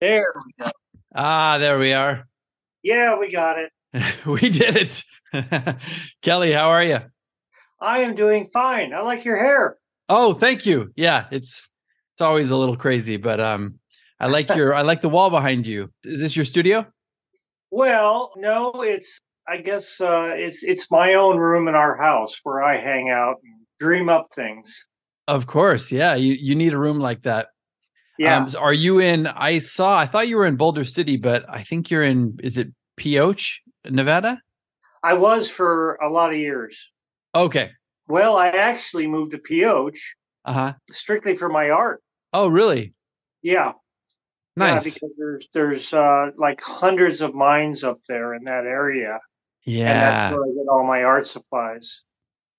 There we go. Ah, there we are. Yeah, we got it. we did it. Kelly, how are you? I am doing fine. I like your hair. Oh, thank you. Yeah, it's it's always a little crazy, but um I like your I like the wall behind you. Is this your studio? Well, no, it's I guess uh it's it's my own room in our house where I hang out and dream up things. Of course. Yeah, you you need a room like that. Yeah. Um, so are you in I saw I thought you were in Boulder City, but I think you're in is it Pioche, Nevada? I was for a lot of years. Okay. Well, I actually moved to Pioche Uh-huh. strictly for my art. Oh, really? Yeah. Nice. Yeah, because there's there's uh like hundreds of mines up there in that area. Yeah. And that's where I get all my art supplies.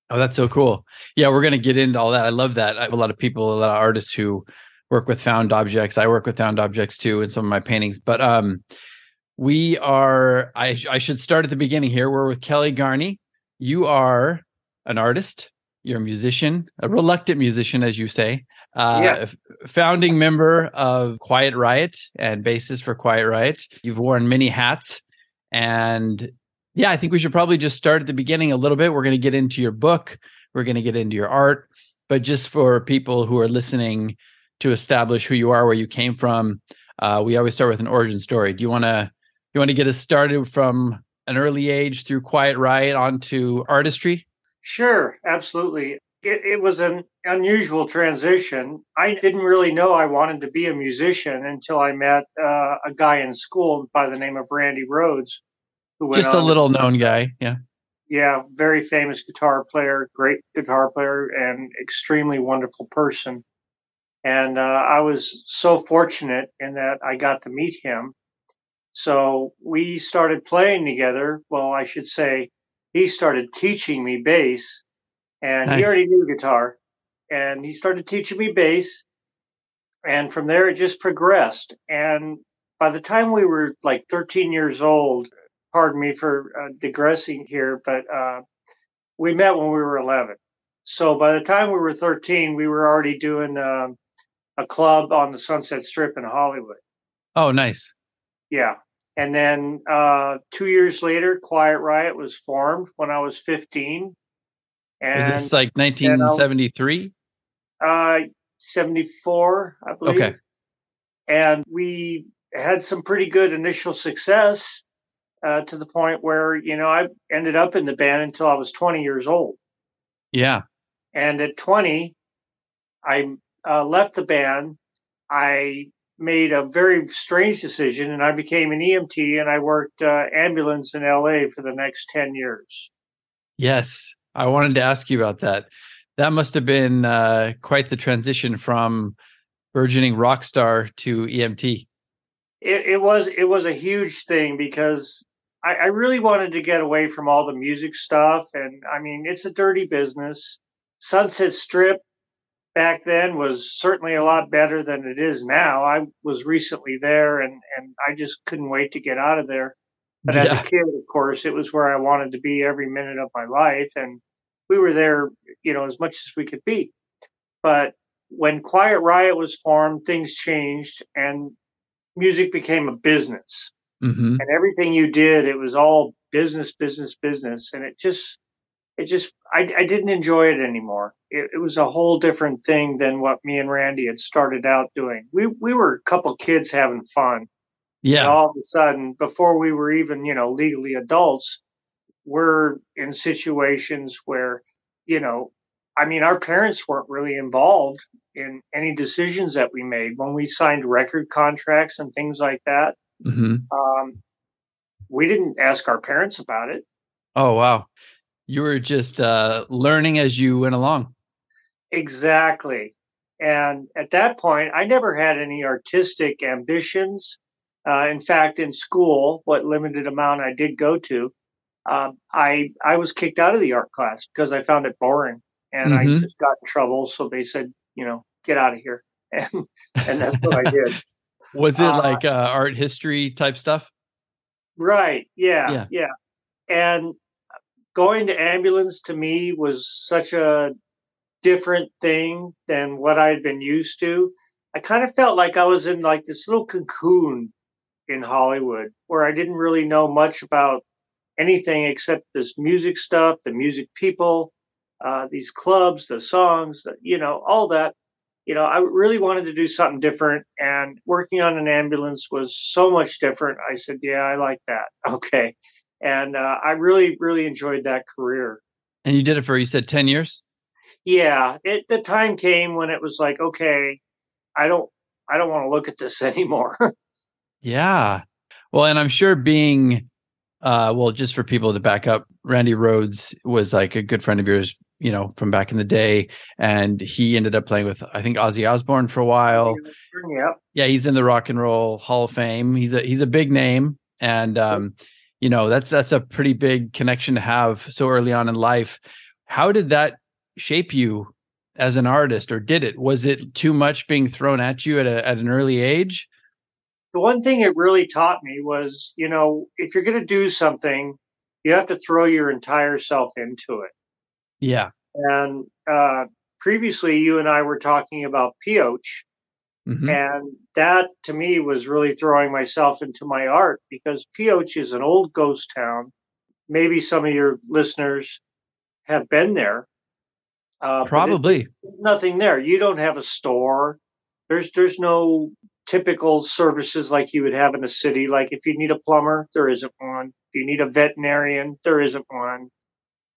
Oh, that's so cool. Yeah, we're going to get into all that. I love that. I have a lot of people, a lot of artists who work with found objects. I work with found objects too in some of my paintings. But um we are I I should start at the beginning here. We're with Kelly Garni. You are an artist, you're a musician, a reluctant musician as you say. Uh Yeah. f- founding member of Quiet Riot and bassist for Quiet Riot. You've worn many hats and yeah, I think we should probably just start at the beginning a little bit. We're going to get into your book, we're going to get into your art, but just for people who are listening to establish who you are, where you came from, uh, we always start with an origin story. Do you want to you want to get us started from an early age through Quiet Riot onto artistry? Sure, absolutely. It, it was an unusual transition. I didn't really know I wanted to be a musician until I met uh, a guy in school by the name of Randy Rhoads, who Just a little known guy. Yeah. yeah, very famous guitar player, great guitar player, and extremely wonderful person. And uh, I was so fortunate in that I got to meet him. So we started playing together. Well, I should say he started teaching me bass, and Nice. he already knew guitar. And he started teaching me bass. And from there, it just progressed. And by the time we were like 13 years old, pardon me for uh, digressing here, but uh, we met when we were 11. So by the time we were 13, we were already doing um, a club on the Sunset Strip in Hollywood. Oh, nice. Yeah. And then uh, two years later, Quiet Riot was formed when I was 15. And Was this like 1973? uh, 74, I believe. Okay. And we had some pretty good initial success uh, to the point where, you know, I ended up in the band until I was 20 years old. Yeah. And at 20, I uh, left the band. I made a very strange decision and I became an EMT and I worked uh, ambulance in LA for the next 10 years. Yes. I wanted to ask you about that. That must have been uh, quite the transition from burgeoning rock star to EMT. It, it was it was a huge thing because I, I really wanted to get away from all the music stuff and I mean it's a dirty business. Sunset Strip back then was certainly a lot better than it is now. I was recently there and and I just couldn't wait to get out of there. But as a kid, of course, it was where I wanted to be every minute of my life. And we were there, you know, as much as we could be. But when Quiet Riot was formed, things changed and music became a business. hmm And everything you did, it was all business, business, business. And it just, it just I, I didn't enjoy it anymore. It, it, was a whole different thing than what me and Randy had started out doing. We we were a couple kids having fun. Yeah. And all of a sudden, before we were even you know legally adults, we're in situations where you know, I mean, our parents weren't really involved in any decisions that we made when we signed record contracts and things like that. Mm-hmm. Um, we didn't ask our parents about it. Oh wow you were just uh, learning as you went along. Exactly. And at that point, I never had any artistic ambitions. Uh, in fact, in school, what limited amount I did go to, uh, I I was kicked out of the art class because I found it boring, and mm-hmm. I just got in trouble. So they said, you know, get out of here, and and that's what I did. Was it uh, like uh, art history type stuff? Right. Yeah. Yeah. yeah. And going to ambulance to me was such a different thing than what I'd been used to. I kind of felt like I was in like this little cocoon in Hollywood where I didn't really know much about anything except this music stuff, the music people, uh, these clubs, the songs, you know, all that. You know, I really wanted to do something different, and working on an ambulance was so much different. I said, "Yeah, I like that." Okay, and uh, I really, really enjoyed that career. And you did it for you said ten years. Yeah, it, the time came when it was like, okay, I don't, I don't want to look at this anymore. yeah, well, and I'm sure being, uh, well, just for people to back up, Randy Rhoads was like a good friend of yours, you know, from back in the day, and he ended up playing with I think Ozzy Osbourne for a while. Yep. Yeah, he's in the Rock and Roll Hall of Fame. He's a he's a big name, and um, you know that's that's a pretty big connection to have so early on in life. How did that shape you as an artist or did it? Was it too much being thrown at you at, a, at an early age? The one thing it really taught me was you know if you're going to do something you have to throw your entire self into it. Yeah. And uh, previously you and i were talking about pioche Mm-hmm. And that to me was really throwing myself into my art because Pioche is an old ghost town. Maybe some of your listeners have been there. Uh, Probably nothing there. You don't have a store. There's there's no typical services like you would have in a city. Like if you need a plumber, there isn't one. If you need a veterinarian, there isn't one.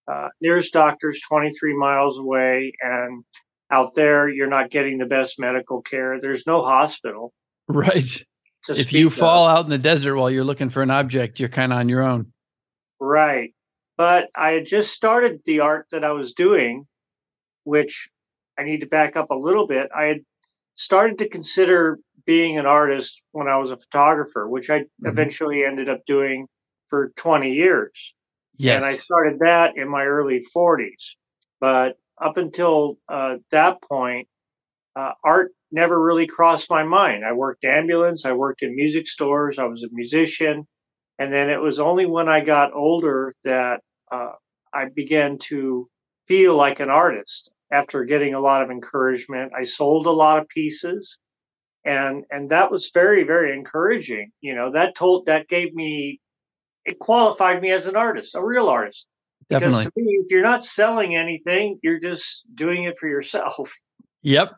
Uh, nearest doctor's 23 miles away, and out there, you're not getting the best medical care. There's no hospital. Right. If you fall of. out in the desert while you're looking for an object, you're kind of on your own. Right. But I had just started the art that I was doing, which I need to back up a little bit. I had started to consider being an artist when I was a photographer, which I mm-hmm. eventually ended up doing for 20 years. Yes. And I started that in my early 40s. But up until uh, that point, uh, art never really crossed my mind. I worked ambulance, I worked in music stores, I was a musician. And then it was only when I got older that uh, I began to feel like an artist. After getting a lot of encouragement, I sold a lot of pieces, and and that was very very encouraging. You know that told that gave me it qualified me as an artist, a real artist. Definitely. Because to me, if you're not selling anything, you're just doing it for yourself. Yep.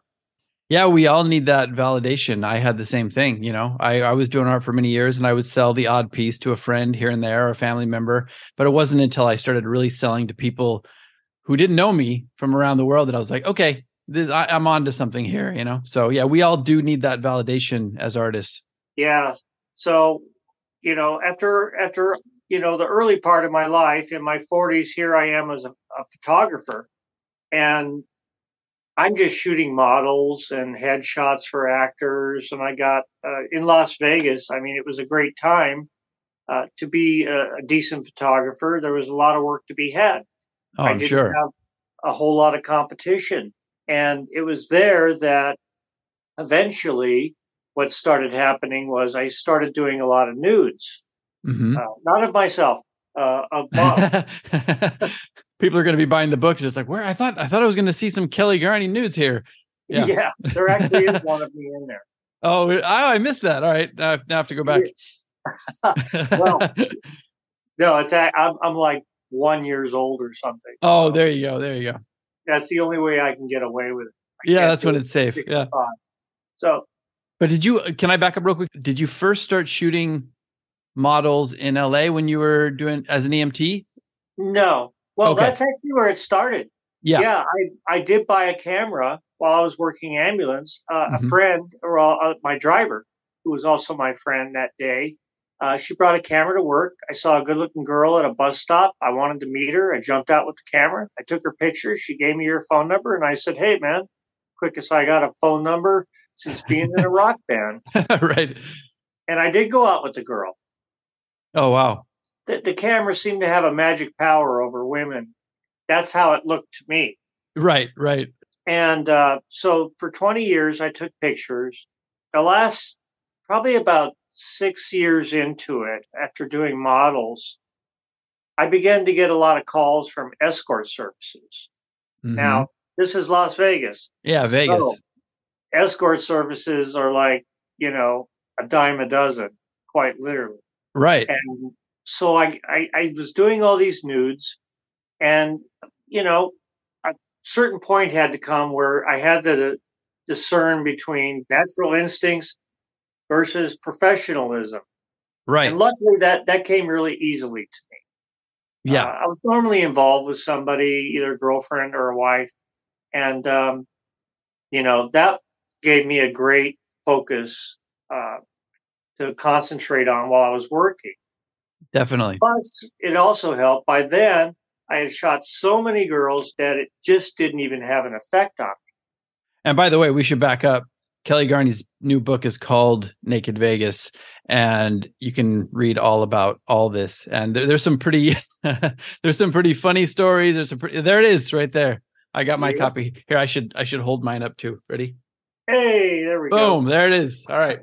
Yeah, we all need that validation. I had the same thing. You know, I, I was doing art for many years and I would sell the odd piece to a friend here and there or a family member. But it wasn't until I started really selling to people who didn't know me from around the world that I was like, okay, this, I, I'm on to something here, you know? So yeah, we all do need that validation as artists. Yeah. So, you know, after, after you know, the early part of my life in my 40s, here I am as a, a photographer. And I'm just shooting models and headshots for actors. And I got uh, in Las Vegas. I mean, it was a great time uh, to be a, a, decent photographer. There was a lot of work to be had. Oh, I'm sure. Have a whole lot of competition. And it was there that eventually what started happening was I started doing a lot of nudes. Mm-hmm. Uh, not of myself, uh, of Bob. People are going to be buying the books. It's like, where I thought I thought I was going to see some Kelly Garni nudes here. Yeah. yeah, there actually is one of me in there. Oh, I, I missed that. All right, now, now I have to go back. well, no, it's I'm, I'm like one years old or something. Oh, so there you go. There you go. That's the only way I can get away with it. I yeah, that's when it's safe. Yeah. So, but did you? Can I back up real quick? Did you first start shooting models in LA when you were doing as an EMT? No. Well, okay. that's actually where it started. Yeah. Yeah. I, I did buy a camera while I was working ambulance. Uh, mm-hmm. A friend, or uh, my driver, who was also my friend that day, uh, she brought a camera to work. I saw a good looking girl at a bus stop. I wanted to meet her. I jumped out with the camera. I took her pictures. She gave me her phone number, and I said, Hey, man, quickest I got a phone number since being in a rock band. right. And I did go out with the girl. Oh, wow. The, the camera seemed to have a magic power over women. That's how it looked to me. Right, right. And uh, so for 20 years, I took pictures. The last probably about six years into it, after doing models, I began to get a lot of calls from escort services. Mm-hmm. Now, this is Las Vegas. Yeah, Vegas. So, escort services are like, you know, a dime a dozen, quite literally. Right. And so I, I, I was doing all these nudes, and, you know, a certain point had to come where I had to discern between natural instincts versus professionalism. Right. And luckily that that came really easily to me. Yeah. Uh, I was normally involved with somebody, either a girlfriend or a wife. And um, you know, that gave me a great focus uh, to concentrate on while I was working. Definitely. But it also helped. By then, I had shot so many girls that it just didn't even have an effect on me. And by the way, we should back up. Kelly Garni's new book is called Naked Vegas, and you can read all about all this. And there, there's some pretty, there's some pretty funny stories. There's some, pretty, there it is, right there. I got my yeah. copy here. I should, I should hold mine up too. Ready? Hey, there we Boom, go. Boom, there it is. All right.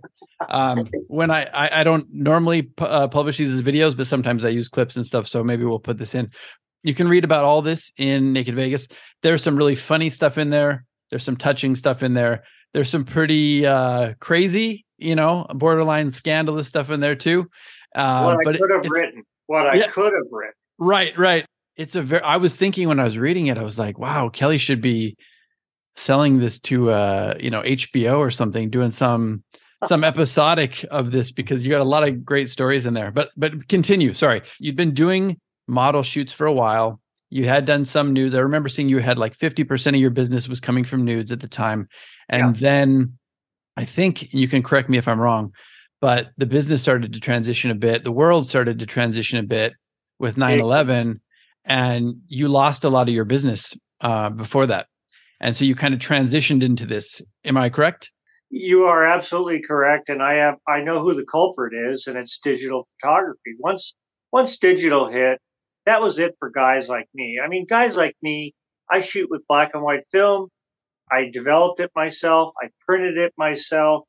Um, when I, I, I don't normally pu- uh, publish these as videos, but sometimes I use clips and stuff. So maybe we'll put this in. You can read about all this in Naked Vegas. There's some really funny stuff in there. There's some touching stuff in there there's some pretty uh, crazy, you know, borderline scandalous stuff in there too. Uh, what I could have written. What I yeah, could have written. Right, right. It's a very. I was thinking when I was reading it, I was like, "Wow, Kelly should be selling this to, uh, you know, HBO or something, doing some some episodic of this because you got a lot of great stories in there." But but continue. Sorry, you'd been doing model shoots for a while you had done some nudes. I remember seeing you had like 50% of your business was coming from nudes at the time. And yeah. then I think you can correct me if I'm wrong, but the business started to transition a bit. The world started to transition a bit with 9 11, and you lost a lot of your business uh, before that. And so you kind of transitioned into this. Am I correct? You are absolutely correct. And I have I know who the culprit is, and it's digital photography. Once once digital hit, that was it for guys like me. I mean, guys like me, I shoot with black and white film. I developed it myself. I printed it myself.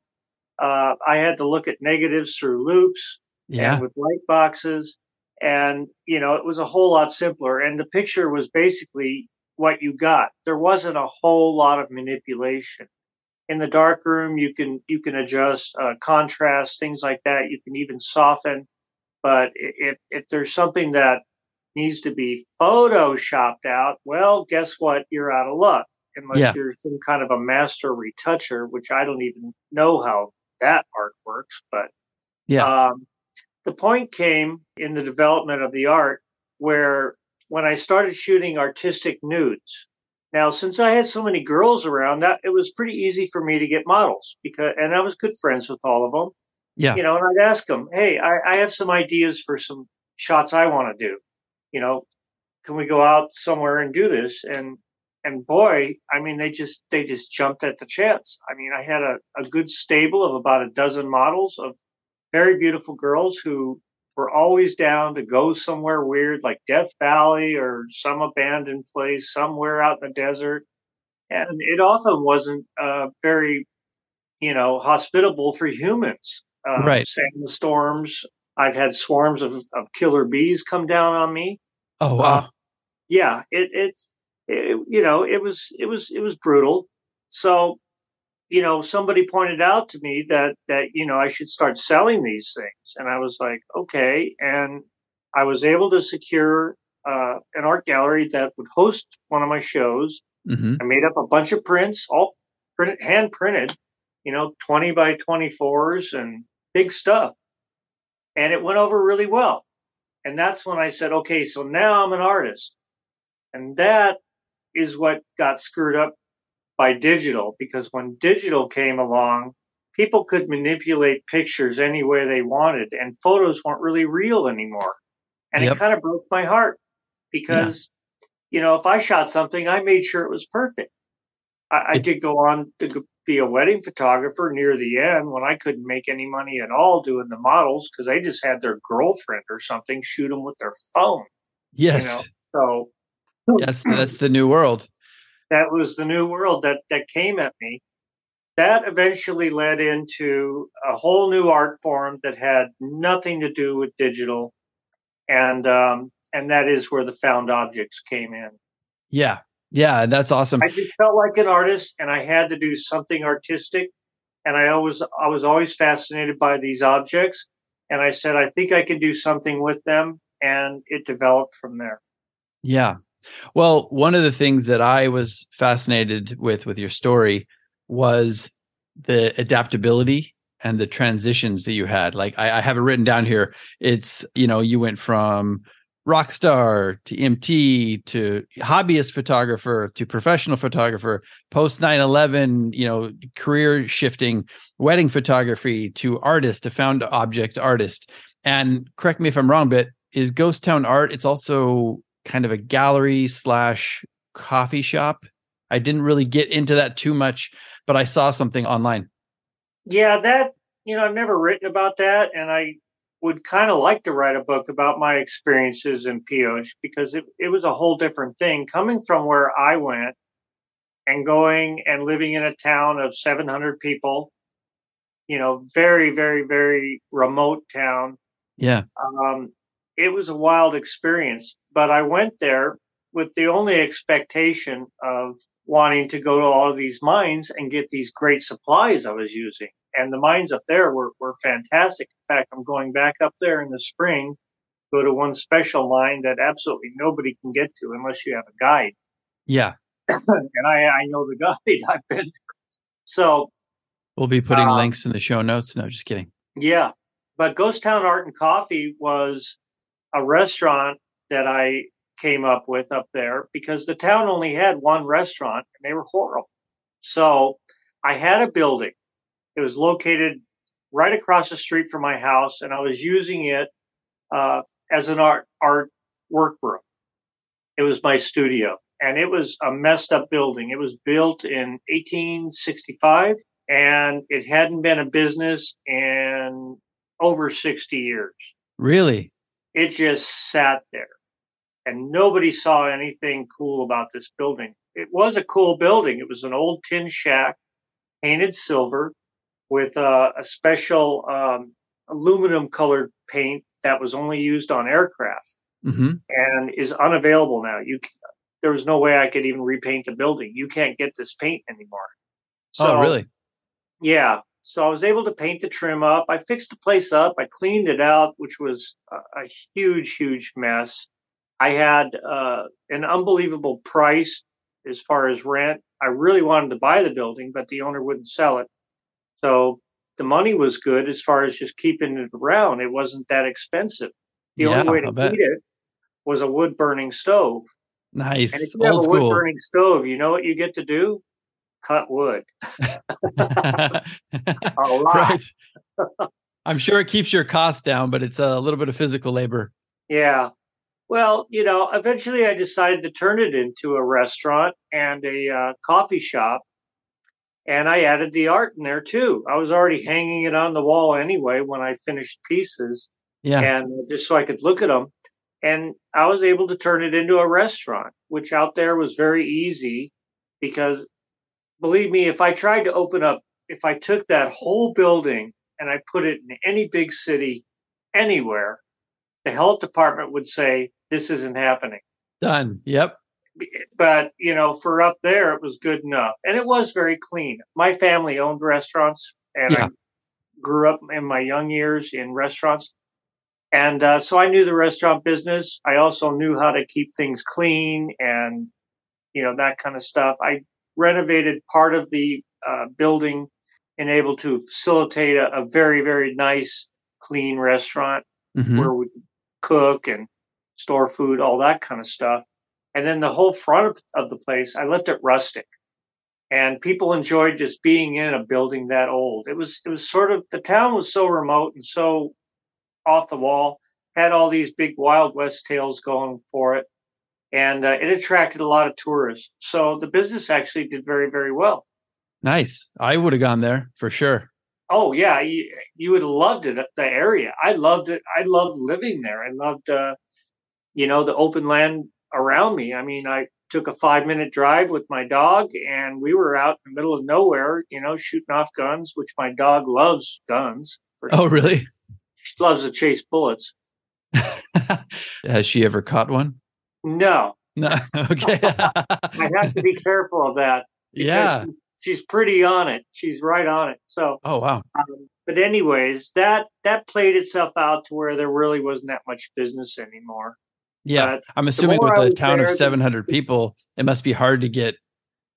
Uh, I had to look at negatives through loupes yeah. and with light boxes. And, you know, it was a whole lot simpler. And the picture was basically what you got. There wasn't a whole lot of manipulation. In the darkroom, you can you can adjust uh, contrast, things like that. You can even soften. But if if there's something that needs to be photoshopped out, well, guess what? You're out of luck unless yeah. you're some kind of a master retoucher, which I don't even know how that art works. But yeah, um, the point came in the development of the art where when I started shooting artistic nudes. Now, since I had so many girls around, that it was pretty easy for me to get models because, and I was good friends with all of them. Yeah, you know, and I'd ask them, "Hey, I, I have some ideas for some shots I want to do." you know, can we go out somewhere and do this? And and boy, I mean, they just they just jumped at the chance. I mean, I had a, a good stable of about a dozen models of very beautiful girls who were always down to go somewhere weird like Death Valley or some abandoned place somewhere out in the desert. And it often wasn't uh, very, you know, hospitable for humans. Uh, right. Sandstorms. I've had swarms of, of killer bees come down on me. Oh wow! Uh, yeah, it, it's it, you know it was it was it was brutal. So you know somebody pointed out to me that that you know I should start selling these things, and I was like, okay, and I was able to secure uh, an art gallery that would host one of my shows. hmm I made up a bunch of prints, all printed, hand printed, you know, 20 by 24s and big stuff. And it went over really well. And that's when I said, okay, so now I'm an artist. And that is what got screwed up by digital because when digital came along, people could manipulate pictures any way they wanted and photos weren't really real anymore. And Yep. it kind of broke my heart because, you know, if I shot something, I made sure it was perfect. I, I did go on to be a wedding photographer near the end when I couldn't make any money at all doing the models because they just had their girlfriend or something shoot them with their phone. Yes. So Yes, that's the new world. That was the new world that that came at me. That eventually led into a whole new art form that had nothing to do with digital, and um, and that is where the found objects came in. Yeah. Yeah, that's awesome. I just felt like an artist, and I had to do something artistic. And I always I was always fascinated by these objects, and I said I think I can do something with them, and it developed from there. Yeah. Well, one of the things that I was fascinated with with your story was the adaptability and the transitions that you had. Like I, I have it written down here. It's, you know, you went from rock star to MT to hobbyist photographer to professional photographer, post 9-11, you know, career shifting, wedding photography to artist, to found object artist. And correct me if I'm wrong, but is Ghost Town Art, it's also kind of a gallery slash coffee shop. I didn't really get into that too much, but I saw something online. Yeah, that you know, I've never written about that, and I would kind of like to write a book about my experiences in Pioche because it, it was a whole different thing coming from where I went and going and living in a town of 700 people, you know, very, very, very remote town. Yeah. Um, it was a wild experience, but I went there with the only expectation of wanting to go to all of these mines and get these great supplies I was using. And the mines up there were, were fantastic. In fact, I'm going back up there in the spring, go to one special mine that absolutely nobody can get to unless you have a guide. Yeah. and I, I know the guide. I've been there. So We'll be putting Um, links in the show notes. No, just kidding. Yeah, but Ghost Town Art and Coffee was a restaurant that I came up with up there because the town only had one restaurant and they were horrible. So I had a building. It was located right across the street from my house, and I was using it uh, as an art art workroom. It was my studio, and it was a messed up building. It was built in 1865 and it hadn't been a business in over 60 years. Really? It just sat there and nobody saw anything cool about this building. It was a cool building. It was an old tin shack, painted silver with a, a special um, aluminum colored paint that was only used on aircraft hmm and is unavailable now. You, there was no way I could even repaint the building. You can't get this paint anymore. oh, really? Yeah. So I was able to paint the trim up. I fixed the place up. I cleaned it out, which was a, a huge, huge mess. I had uh, an unbelievable price as far as rent. I really wanted to buy the building, but the owner wouldn't sell it. So the money was good as far as just keeping it around. It wasn't that expensive. The Yeah, only way to heat it was a wood burning stove. Nice. And if you have a wood burning stove, you know what you get to do? Cut wood. A lot. right. I'm sure it keeps your costs down, but it's a little bit of physical labor. Yeah. Well, you know, eventually I decided to turn it into a restaurant and a uh, coffee shop. And I added the art in there too. I was already hanging it on the wall anyway when I finished pieces, Yeah. and just so I could look at them. And I was able to turn it into a restaurant, which out there was very easy because believe me, if I tried to open up, if I took that whole building and I put it in any big city anywhere, the health department would say, this isn't happening. Done. Yep. But, you know, for up there, it was good enough. And it was very clean. My family owned restaurants and Yeah. I grew up in my young years in restaurants. And uh, so I knew the restaurant business. I also knew how to keep things clean and, you know, that kind of stuff. I renovated part of the uh, building and able to facilitate a, a, very, very nice, clean restaurant mm-hmm. where we cook and store food, all that kind of stuff. And then the whole front of the place, I left it rustic. And people enjoyed just being in a building that old. It was it was sort of the town was so remote and so off the wall, had all these big Wild West tales going for it, and uh, it attracted a lot of tourists. So the business actually did very, very well. Nice. I would have gone there for sure. Oh yeah, you, you would have loved it. The area, I loved it. I loved living there. I loved, uh, you know, the open land around me. I mean, I took a five minute drive with my dog, and we were out in the middle of nowhere, you know, shooting off guns, which my dog loves guns. Oh, really? She loves to chase bullets. Has she ever caught one? No. No. Okay. I have to be careful of that. Yeah. She's pretty on it. She's right on it. So. Oh wow. Um, but anyways, that that played itself out to where there really wasn't that much business anymore. Yeah, but I'm assuming with a town of 700 people, it must be hard to get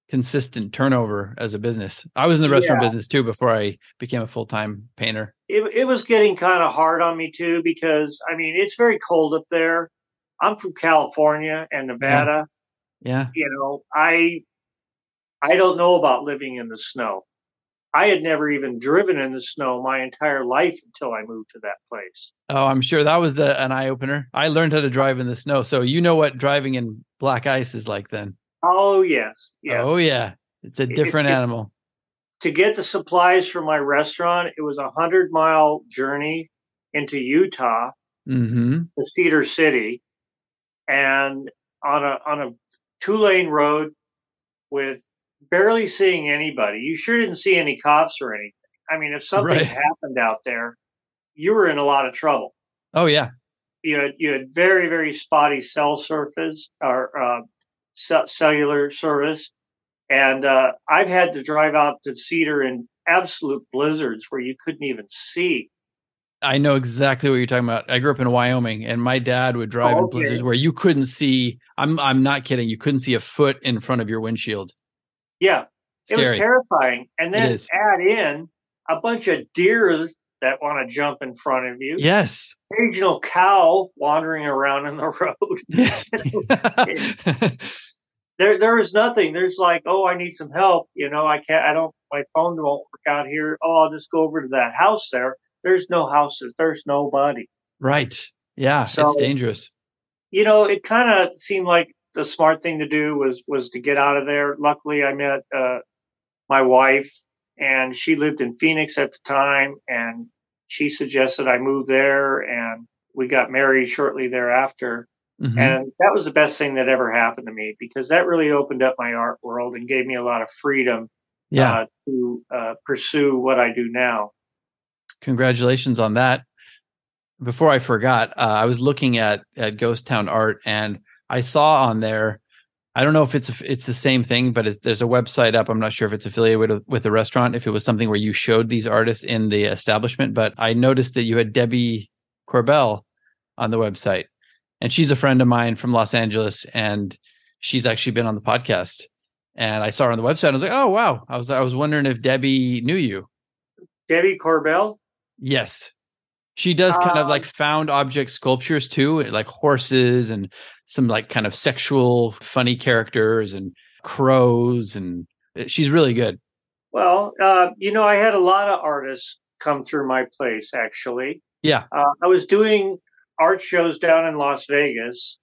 consistent turnover as a business. I was in the restaurant yeah. business too before I became a full time painter. It, it was getting kind of hard on me too because I mean it's very cold up there. I'm from California and Nevada. Yeah. yeah. You know, I I don't know about living in the snow. I had never even driven in the snow my entire life until I moved to that place. Oh, I'm sure that was a, an eye opener. I learned how to drive in the snow. So you know what driving in black ice is like then. Oh yes, yes. Oh yeah, it's a different it, it, animal. To get the supplies for my restaurant, it was a hundred mile journey into Utah, mm-hmm. to Cedar City, and on a on a two lane road with barely seeing anybody. You sure didn't see any cops or anything. I mean, if something right. happened out there, you were in a lot of trouble. Oh yeah. You had you had very very spotty cell surface or uh, cellular service. And uh, I've had to drive out to Cedar in absolute blizzards where you couldn't even see. I know exactly what you're talking about. I grew up in Wyoming, and my dad would drive oh, okay. in blizzards where you couldn't see. I'm I'm not kidding. You couldn't see a foot in front of your windshield. Yeah, Scary. it was terrifying. And then add in a bunch of deer that want to jump in front of you. Yes. Occasional cow wandering around in the road. there there is nothing. There's like, oh, I need some help. You know, I can't. I don't. My phone won't work out here. Oh, I'll just go over to that house there. There's no houses. There's nobody. Right. Yeah. So, it's dangerous. You know, it kind of seemed like the smart thing to do was was to get out of there. Luckily, I met uh, my wife, and she lived in Phoenix at the time, and she suggested I move there, and we got married shortly thereafter. Mm-hmm. And that was the best thing that ever happened to me because that really opened up my art world and gave me a lot of freedom yeah. Uh, to uh, pursue what I do now. Congratulations on that. Before I forgot, uh, I was looking at at Ghost Town Art and I saw on there. I don't know if it's it's the same thing, but there's a website up. I'm not sure if it's affiliated with, with the restaurant. If it was something where you showed these artists in the establishment, but I noticed that you had Debbie Corbell on the website and she's a friend of mine from Los Angeles, and she's actually been on the podcast. And I saw her on the website. I was like, oh wow! I was I was wondering if Debbie knew you. Debbie Corbell. Yes, she does kind um, of like found object sculptures too, like horses and some like kind of sexual, funny characters and crows, and uh, she's really good. Well, uh, you know, I had a lot of artists come through my place actually. Yeah. Uh, I was doing art shows down in Las Vegas.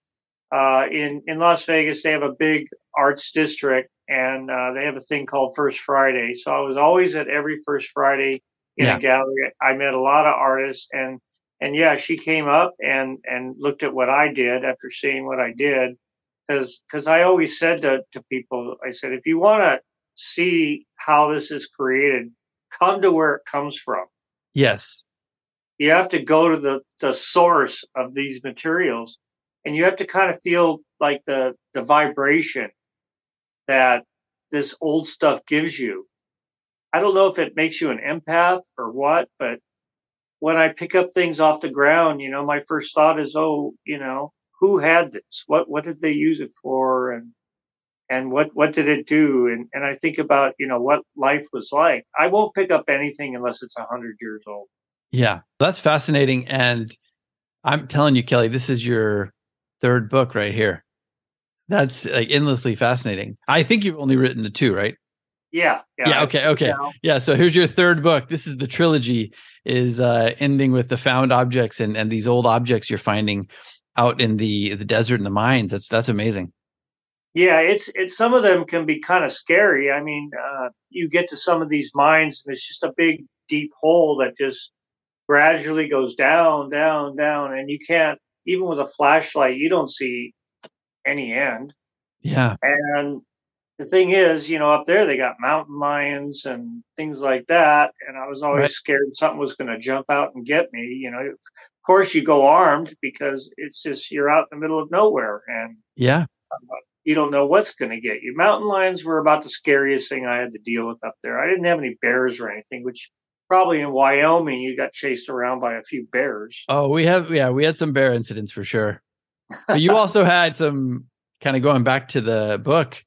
Uh, in in Las Vegas, they have a big arts district, and uh, they have a thing called First Friday. So I was always at every First Friday in yeah. a gallery. I met a lot of artists, and and yeah, she came up and and looked at what I did after seeing what I did, because because I always said to to people, I said, if you want to see how this is created, come to where it comes from. Yes you have to go to the, the source of these materials and you have to kind of feel like the the vibration that this old stuff gives you i don't know if it makes you an empath or what but when I pick up things off the ground, you know, my first thought is, oh, you know, who had this? What what did they use it for? And and what what did it do? And and I think about you know what life was like. I won't pick up anything unless it's a hundred years old. Yeah, that's fascinating. And I'm telling you, Kelly, this is your third book right here. That's like endlessly fascinating. I think you've only written the two, right? Yeah. Yeah. yeah okay. Okay. Yeah. So here's your third book. This is the trilogy. Is uh, ending with the found objects and and these old objects you're finding out in the the desert and the mines. That's that's amazing. Yeah, it's it's some of them can be kind of scary. I mean, uh, you get to some of these mines and it's just a big deep hole that just gradually goes down, down, down, and you can't even with a flashlight you don't see any end. Yeah, and the thing is, you know, up there they got mountain lions and things like that, and I was always right. scared something was going to jump out and get me. You know, of course you go armed because it's just you're out in the middle of nowhere, and yeah, uh, you don't know what's going to get you. Mountain lions were about the scariest thing I had to deal with up there. I didn't have any bears or anything, which probably in Wyoming you got chased around by a few bears. Oh, we have yeah, we had some bear incidents for sure. But you also had some kind of going back to the book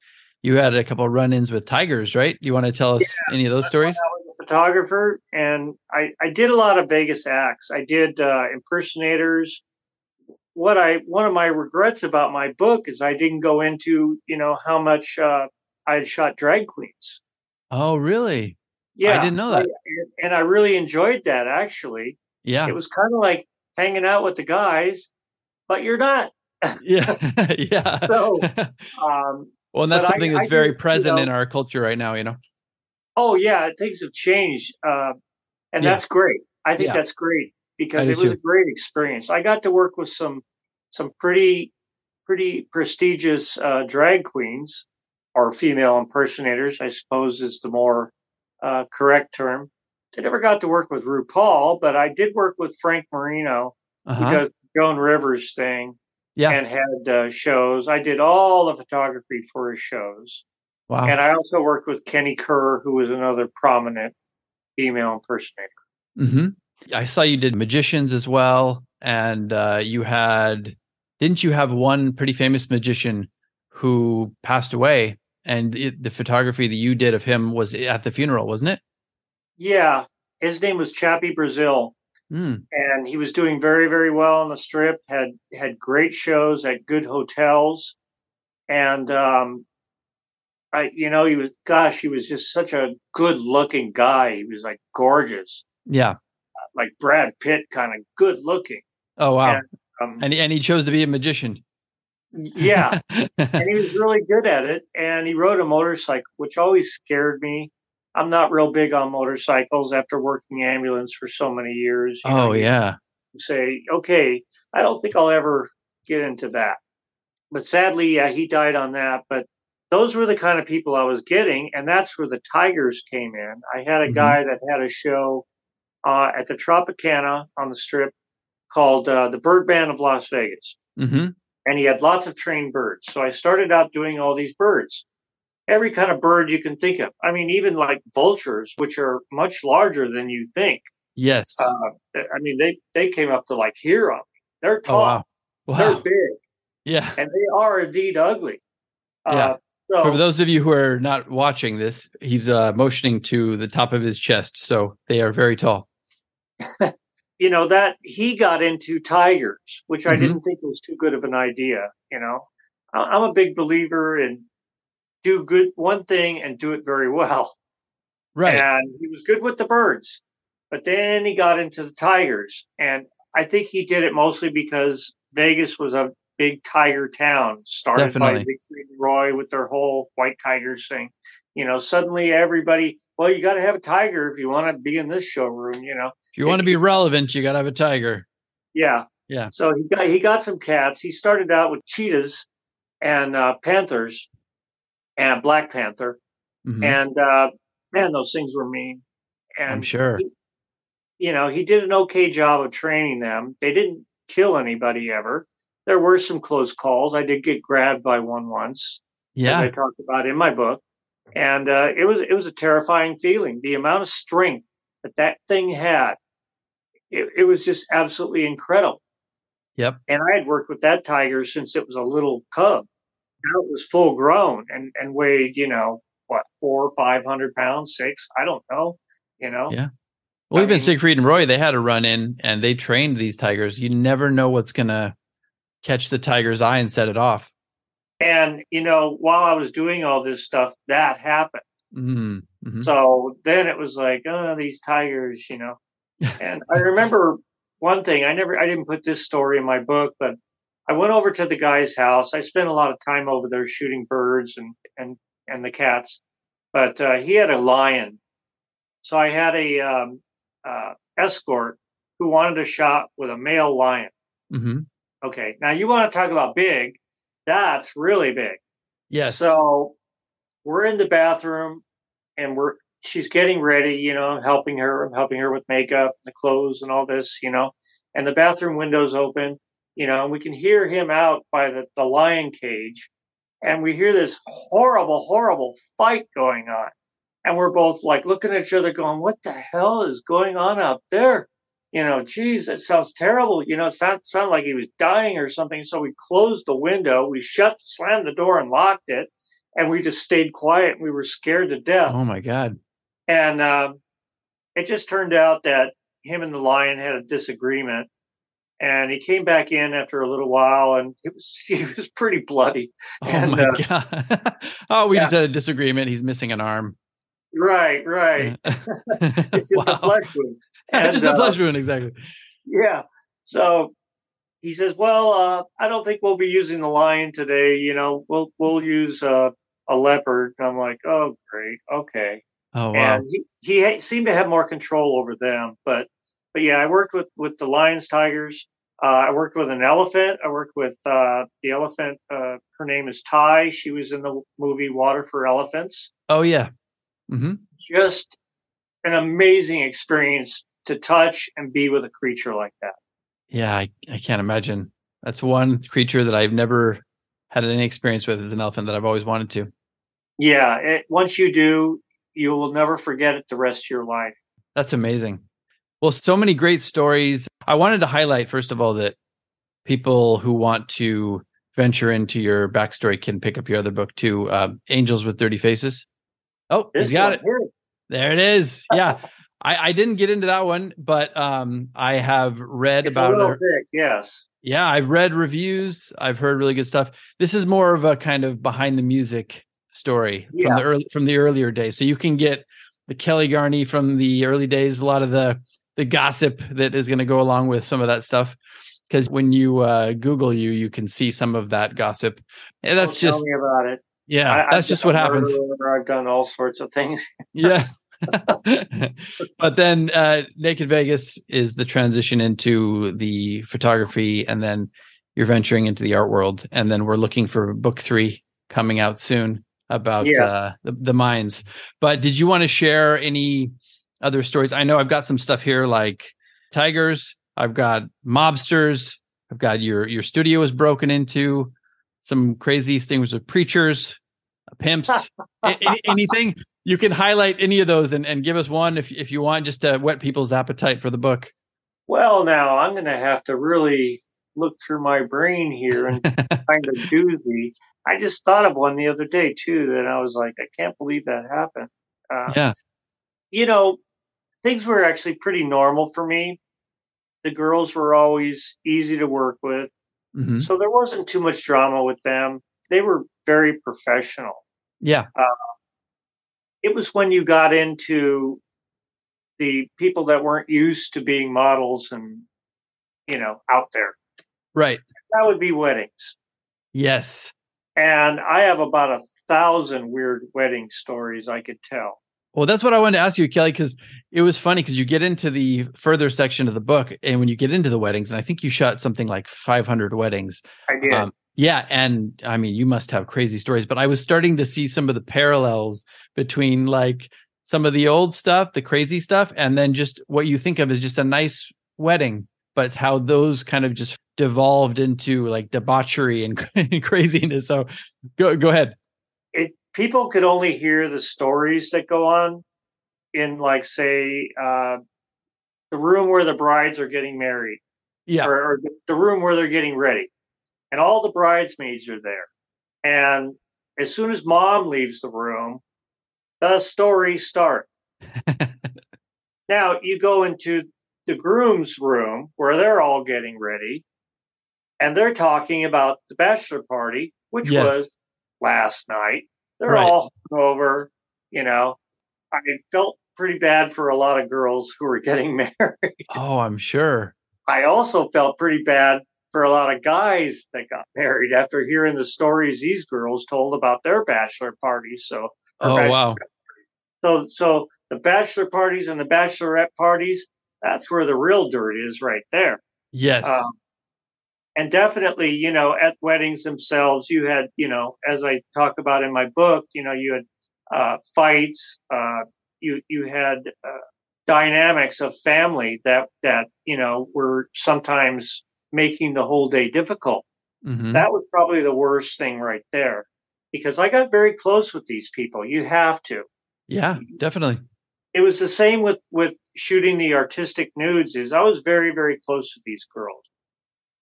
you had a couple run-ins with tigers, right? You want to tell us yeah, any of those stories? I was a photographer, and I, I did a lot of Vegas acts. I did uh, impersonators. What I one of my regrets about my book is I didn't go into you know how much uh, I had shot drag queens. Oh, really? Yeah, I didn't know that, I, and I really enjoyed that. Actually, yeah, it was kind of like hanging out with the guys, but you're not. yeah, yeah. so, um, well, and that's but something I, that's I very present you know, in our culture right now, you know. Oh yeah, things have changed, uh, and yeah. that's great. I think yeah. that's great because it was too. a great experience. I got to work with some some pretty pretty prestigious uh, drag queens or female impersonators, I suppose is the more uh, correct term. I never got to work with RuPaul, but I did work with Frank Marino, uh-huh. does Joan Rivers thing yeah. and had uh, shows. I did all the photography for his shows. Wow. And I also worked with Kenny Kerr, who was another prominent female impersonator. Mm-hmm. I saw you did magicians as well. And uh, you had, didn't you have one pretty famous magician who passed away? And it, the photography that you did of him was at the funeral, wasn't it? Yeah. His name was Chappie Brazil. Mm. And he was doing very, very well on the strip. had had great shows at good hotels, and um, I, you know, he was gosh, he was just such a good looking guy. He was like gorgeous. Yeah, like Brad Pitt, kind of good looking. Oh wow! And, um, and and he chose to be a magician. Yeah, and he was really good at it. And he rode a motorcycle, which always scared me. I'm not real big on motorcycles after working ambulance for so many years. oh know, yeah. Say, okay, I don't think I'll ever get into that. But sadly, yeah, he died on that. But those were the kind of people I was getting, and that's where the Tigers came in. I had a mm-hmm. guy that had a show uh, at the Tropicana on the Strip called uh, the Bird Band of Las Vegas, mm-hmm. and he had lots of trained birds. So I started out doing all these birds every kind of bird you can think of. I mean, even like vultures, which are much larger than you think. Yes. Uh, I mean, they they came up to like here on me. They're tall. Oh, wow. Wow. They're big. Yeah. And they are indeed ugly. Uh, yeah. Uh, so, For those of you who are not watching this, he's uh, motioning to the top of his chest. So they are very tall. you know, that he got into tigers, which mm-hmm. I didn't think was too good of an idea. You know, I'm a big believer in do good one thing and do it very well. Right. And he was good with the birds. But then he got into the tigers. And I think he did it mostly because Vegas was a big tiger town, started Definitely. by Siegfried and Roy with their whole white tigers thing. You know, suddenly everybody, well, you got to have a tiger if you want to be in this showroom. You know, if you want to be relevant, you got to have a tiger. Yeah, yeah. So he got he got some cats. He started out with cheetahs and uh, panthers, and Black Panther. Mm-hmm. And uh, man, those things were mean. And I'm sure. He, you know, he did an okay job of training them. They didn't kill anybody ever. There were some close calls. I did get grabbed by one once. Yeah, I talked about in my book, and uh, it was it was a terrifying feeling. The amount of strength that that thing had, it, it was just absolutely incredible. Yep. And I had worked with that tiger since it was a little cub. It was full grown and, and weighed, you know, what, four or 500 pounds, six? I don't know, you know? Yeah. Well, I even mean- Siegfried and Roy, they had a run in and they trained these tigers. You never know what's going to catch the tiger's eye and set it off. And, you know, while I was doing all this stuff, that happened. Mm, mhm. So then it was like, oh, these tigers, you know. And I remember one thing. I never, I didn't put this story in my book, but I went over to the guy's house. I spent a lot of time over there shooting birds and and and the cats. But uh, he had a lion, so I had a um, uh, escort who wanted a shot with a male lion. Mhm. Okay, now you want to talk about big? That's really big. Yes. So we're in the bathroom and we're she's getting ready, you know, I'm helping her, I'm helping her with makeup, and the clothes and all this, you know. And the bathroom window's open, you know, and we can hear him out by the, the lion cage. And we hear this horrible, horrible fight going on. And we're both like looking at each other, going, What the hell is going on out there? You know, geez, it sounds terrible. You know, it sounded, sounded like he was dying or something. So we closed the window, we shut, slammed the door and locked it and we just stayed quiet. We were scared to death. oh my God. And um, it just turned out that him and the lion had a disagreement. And he came back in after a little while, and it was he was pretty bloody. Oh And, my uh, God. oh, we yeah. just had a disagreement. He's missing an arm. Right, right. It's just a flesh wound. And, just a uh, flesh wound, exactly. Yeah. So he says, "Well, uh, I don't think we'll be using the lion today. You know, we'll we'll use uh, a leopard." I'm like, "Oh, great, okay." Oh wow. and he, he seemed to have more control over them. But but yeah, I worked with with the lions, tigers. Uh, I worked with an elephant. I worked with uh, the elephant. Uh, her name is Tai. She was in the movie Water for Elephants. Oh yeah. hmm Just an amazing experience to touch and be with a creature like that. Yeah, I, I can't imagine. That's one creature that I've never had any experience with as an elephant that I've always wanted to. Yeah, it, once you do, you will never forget it the rest of your life. That's amazing. Well, so many great stories. I wanted to highlight, first of all, that people who want to venture into your backstory can pick up your other book too, uh, Angels with Dirty Faces. Oh, he's got it. here, There it is. Yeah. I, I didn't get into that one, but um, I have read It's about it. thick, yes. Yeah, I've read reviews. I've heard really good stuff. This is more of a kind of behind the music story Yeah. from the early from the earlier days. So you can get the Kelly Garni from the early days, a lot of the the gossip that is going to go along with some of that stuff. Because when you uh, Google you, you can see some of that gossip. And that's Don't just me about it. yeah, I- I've that's just what happens. I've done all sorts of things. yeah. but then uh, Naked Vegas is the transition into the photography, and then you're venturing into the art world, and then we're looking for book three coming out soon about Yeah. uh, the, the mines. But did you want to share any other stories? I know I've got some stuff here like tigers. I've got mobsters. I've got your your studio was broken into. Some crazy things with preachers, pimps, a- any- anything you can highlight any of those and, and give us one if if you want, just to whet people's appetite for the book. Well, now I'm going to have to really look through my brain here and find a doozy. I just thought of one the other day too that I was like, I can't believe that happened. Uh, Yeah. You know, things were actually pretty normal for me. The girls were always easy to work with, Mhm. so there wasn't too much drama with them. They were very professional. Yeah. it was when you got into the people that weren't used to being models and you know out there Right. that would be weddings Yes. and i have about a thousand weird wedding stories i could tell Well, that's what I wanted to ask you, Kelly, because it was funny because you get into the further section of the book, and when you get into the weddings, and I think you shot something like 500 weddings. i did Um, yeah, and I mean, you must have crazy stories, but I was starting to see some of the parallels between like some of the old stuff, the crazy stuff, and then just what you think of as just a nice wedding, but how those kind of just devolved into like debauchery and craziness. So go go ahead. it people could only hear the stories that go on in like say uh the room where the brides are getting married, Yeah. or, or the room where they're getting ready, and all the bridesmaids are there. And as soon as mom leaves the room, the stories start. now you go into the groom's room where they're all getting ready, and they're talking about the bachelor party, which Yes. was last night. They're Right. all over, you know. I felt pretty bad for a lot of girls who were getting married. Oh, I'm sure. I also felt pretty bad for a lot of guys that got married after hearing the stories these girls told about their bachelor parties. So, Oh, wow. parties. So, so the bachelor parties and the bachelorette parties, that's where the real dirt is right there. Yes. Um, and definitely, you know, at weddings themselves, you had, you know, as I talk about in my book, you know, you had uh, fights, uh, you you had uh, dynamics of family that that you know were sometimes making the whole day difficult. Mhm. That was probably the worst thing right there, because I got very close with these people. You have to. Yeah, definitely. It was the same with with shooting the artistic nudes. Is I was very very close to these girls,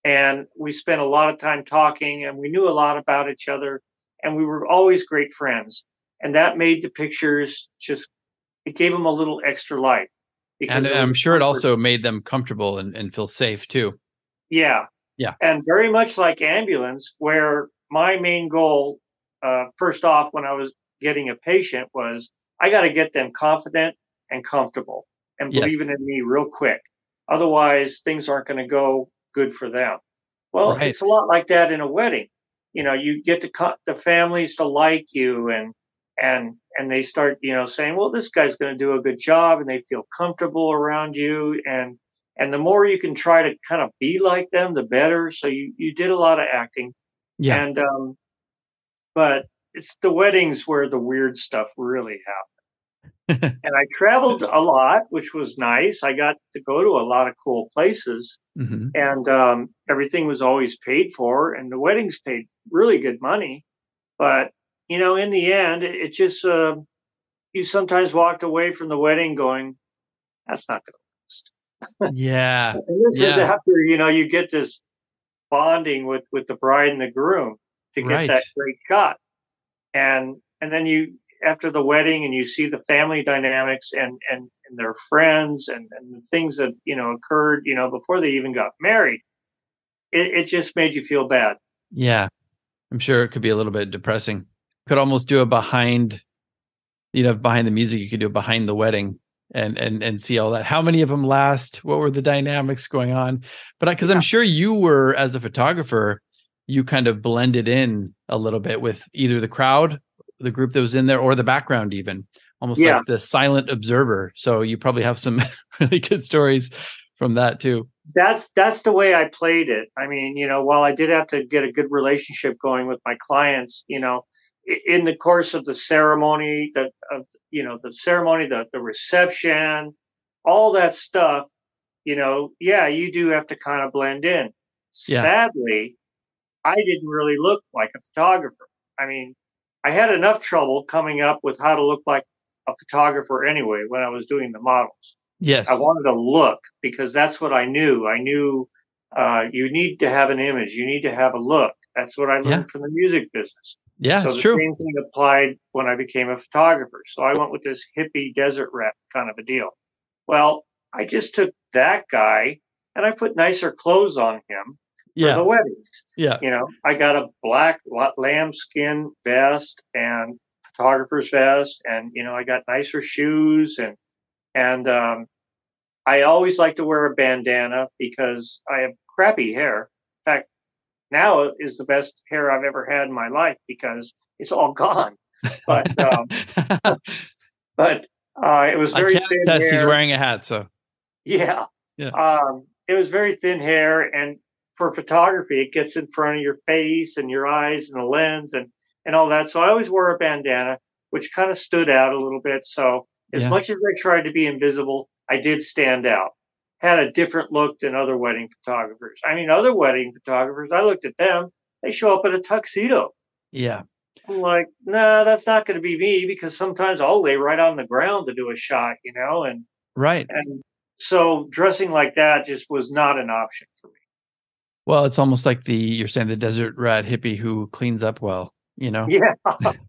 and we spent a lot of time talking, and we knew a lot about each other, and we were always great friends, and that made the pictures just it gave them a little extra life. And I'm sure it also made them comfortable and, and feel safe too. Yeah. Yeah. And very much like ambulance, where my main goal, uh, first off, when I was getting a patient, was I got to get them confident and comfortable and Yes. believing in me real quick. Otherwise, things aren't going to go good for them. Well, Right. it's a lot like that in a wedding. You know, you get to cut the families to like you and and and they start you know saying well this guy's going to do a good job and they feel comfortable around you and and the more you can try to kind of be like them the better so you you did a lot of acting Yeah. and um but it's the weddings where the weird stuff really happened and i traveled a lot which was nice i got to go to a lot of cool places hmm and um, everything was always paid for, and the weddings paid really good money. But you know, in the end, it, it just uh, you sometimes walked away from the wedding going, "That's not going to last." Yeah. And this is after you know you get this bonding with with the bride and the groom to get Right. that great shot, and and then you after the wedding and you see the family dynamics and and, and their friends and, and the things that you know occurred you know before they even got married it, it just made you feel bad Yeah. I'm sure it could be a little bit depressing. Could almost do a behind, you know, behind the music, you could do a behind the wedding and and and see all that. How many of them last? What were the dynamics going on? But because I'm sure you were as a photographer, you kind of blended in a little bit with either the crowd, the group that was in there, or the background even. Almost Yeah. like the silent observer. So you probably have some really good stories from that too. that's that's the way i played it i mean you know while i did have to get a good relationship going with my clients you know in the course of the ceremony the of you know the ceremony the the reception all that stuff you know yeah you do have to kind of blend in Yeah. sadly i didn't really look like a photographer i mean i had enough trouble coming up with how to look like a photographer anyway when i was doing the models Yes. I wanted to look because that's what I knew. I knew uh, you need to have an image. You need to have a look. That's what I learned Yeah. from the music business. yeah, so the true. same thing applied when I became a photographer. So I went with this hippie desert rat kind of a deal. Well, I just took that guy and I put nicer clothes on him for Yeah. the weddings. Yeah. You know, I got a black lambskin vest and photographer's vest, and you know, I got nicer shoes and and um, I always like to wear a bandana because I have crappy hair. In fact, now is the best hair I've ever had in my life because it's all gone. But um, but uh, it was I very can't thin attest he's wearing a hat, so Yeah. Yeah. Um, it was very thin hair, and for photography, it gets in front of your face and your eyes and the lens and and all that. So I always wore a bandana, which kind of stood out a little bit. So as Yeah. much as I tried to be invisible, I did stand out. Had a different look than other wedding photographers. I mean, other wedding photographers, I looked at them, they show up in a tuxedo. yeah. I'm like, nah, that's not going to be me because sometimes I'll lay right on the ground to do a shot, you know, and Right. and so dressing like that just was not an option for me. Well, it's almost like the you're saying the desert rat hippie who cleans up well, you know? Yeah.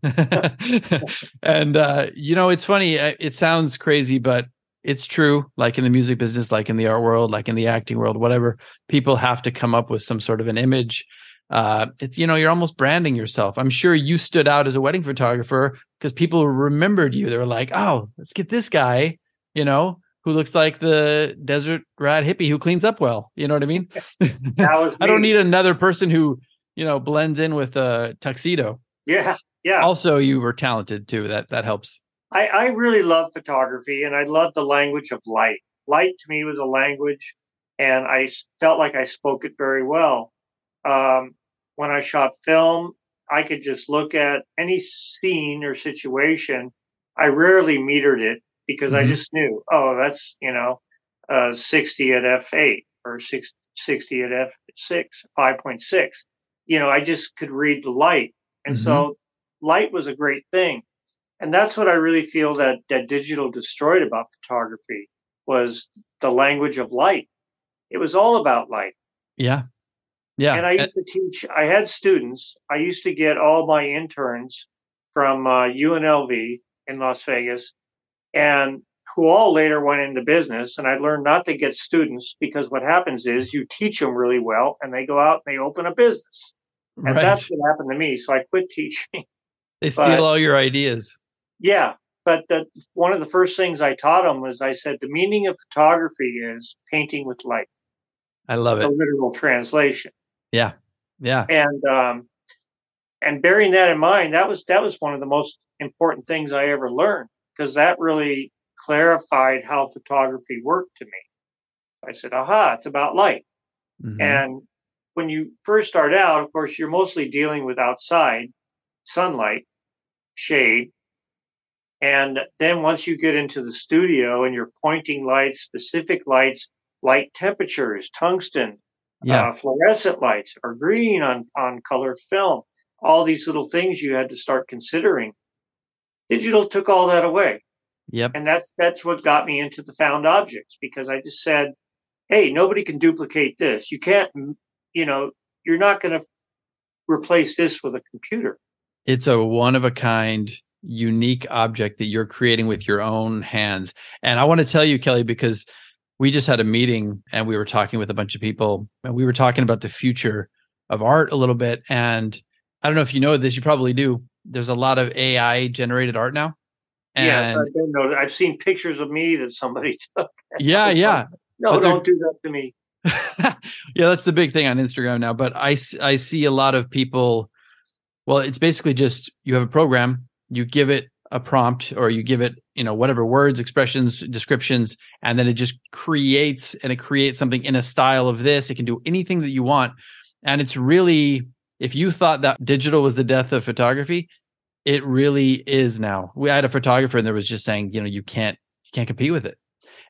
and uh, you know, it's funny. uh, It sounds crazy, but it's true. Like in the music business, like in the art world, like in the acting world, whatever. People have to come up with some sort of an image. Uh, it's you know, you're almost branding yourself. I'm sure you stood out as a wedding photographer because people remembered you. They were like, "Oh, let's get this guy," you know, who looks like the desert rat hippie who cleans up well. You know what I mean? I don't need another person who, you know, blends in with a tuxedo. Yeah. Yeah. Also, you were talented too. That that helps. I, I really love photography and I love the language of light. Light to me was a language and I felt like I spoke it very well. Um, when I shot film, I could just look at any scene or situation. I rarely metered it because I Mhm. just knew, oh, that's, you know, uh, 60 at f8 or 6, 60 at f6, 5.6. You know, I just could read the light. And so light was a great thing and that's what I really feel that that digital destroyed about photography was the language of light. It was all about light. Yeah, yeah. And I used to teach. I had students. I used to get all my interns from uh, UNLV in Las Vegas, and who all later went into business. And I learned not to get students because what happens is you teach them really well, and they go out and they open a business. And right. that's what happened to me. So I quit teaching. they steal but- all your ideas. Yeah, but the, one of the first things I taught them was I said the meaning of photography is painting with light, I love the it. literal translation, Yeah, yeah. and um, and bearing that in mind, that was that was one of the most important things I ever learned because that really clarified how photography worked to me. I said, "Aha, it's about light." Mhm. And when you first start out, of course, you're mostly dealing with outside sunlight, shade. And then once you get into the studio and you're pointing lights, specific lights, light temperatures, tungsten, yeah, uh, fluorescent lights, or green on, on color film, all these little things you had to start considering. Digital took all that away yep. and that's that's what got me into the found objects because I just said, "Hey, nobody can duplicate this. You can't, you know, you're not going to replace this with a computer." It's a one of a kind, unique object that you're creating with your own hands. And I want to tell you, Kelly, because we just had a meeting and we were talking with a bunch of people and we were talking about the future of art a little bit. And I don't know if you know this, you probably do. There's a lot of AI generated art now. yes, I've, been, I've seen pictures of me that somebody took. yeah, yeah. No, don't do that to me. yeah, that's the big thing on Instagram now. But I, I see a lot of people. Well, it's basically just you have a program, you give it a prompt, or you give it, you know, whatever words, expressions, descriptions, and then it just creates and it creates something in a style of this. It can do anything that you want, and it's really, if you thought that digital was the death of photography, it really is now. We had a photographer, and there was just saying, you know, you can't, you can't compete with it,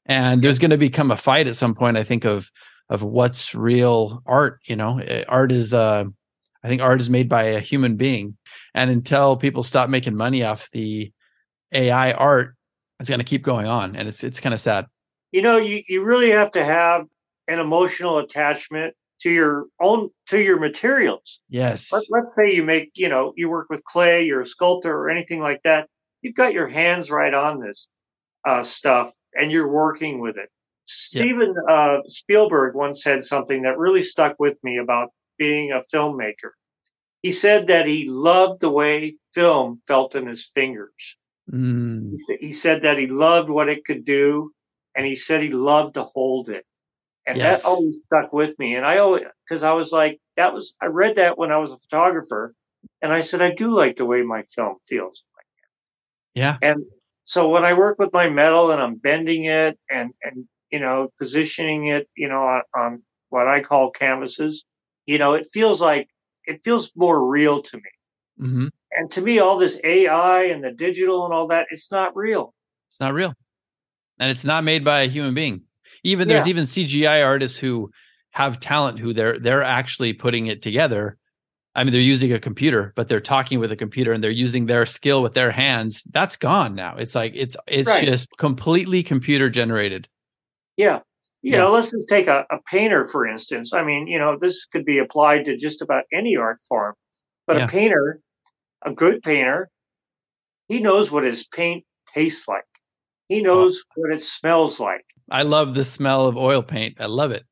and there's going to become a fight at some point. I think of of what's real art you know Uh, art is uh i think art is made by a human being and until people stop making money off the ai art it's going to keep going on and it's it's kind of sad You know, you, you really have to have an emotional attachment to your own to your materials. yes Let, let's say you make, you know, you work with clay, you're a sculptor or anything like that. You've got your hands right on this uh, stuff and you're working with it. Steven uh, Spielberg once said something that really stuck with me about being a filmmaker. He said that he loved the way film felt in his fingers. Mm, He, sa- he said that he loved what it could do, and he said he loved to hold it. And Yes. that always stuck with me. And I always, because I was like, that was, I read that when I was a photographer, and I said, I do like the way my film feels. yeah And so when I work with my metal and I'm bending it and, and, you know, positioning it, you know, on, on what I call canvases, you know, it feels like, it feels more real to me. hmm And to me, all this AI and the digital and all that, it's not real. it's not real and it's not made by a human being even there's Yeah. even cgi artists who have talent who they're they're actually putting it together i mean they're using a computer but they're talking with a computer and they're using their skill with their hands that's gone now it's like it's it's Right. just completely computer generated Yeah. You Yeah. know, let's just take a, a painter, for instance. I mean, you know, this could be applied to just about any art form. But Yeah. a painter, a good painter, he knows what his paint tastes like. He knows what it smells like. I love the smell of oil paint. I love it.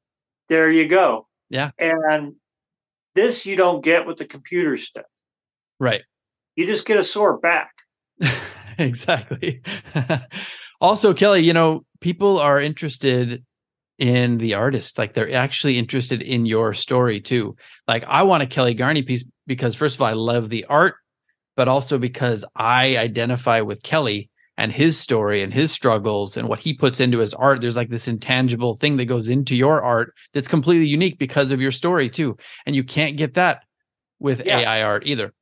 There you go. Yeah. And this you don't get with the computer stuff. Right. You just get a sore back. exactly. also, Kelly, you know, people are interested in the artist. Like they're actually interested in your story too. Like I want a Kelly Garni piece because first of all, I love the art, but also because I identify with Kelly and his story and his struggles and what he puts into his art. There's like this intangible thing that goes into your art that's completely unique because of your story too. And you can't get that with Yeah. AI art either.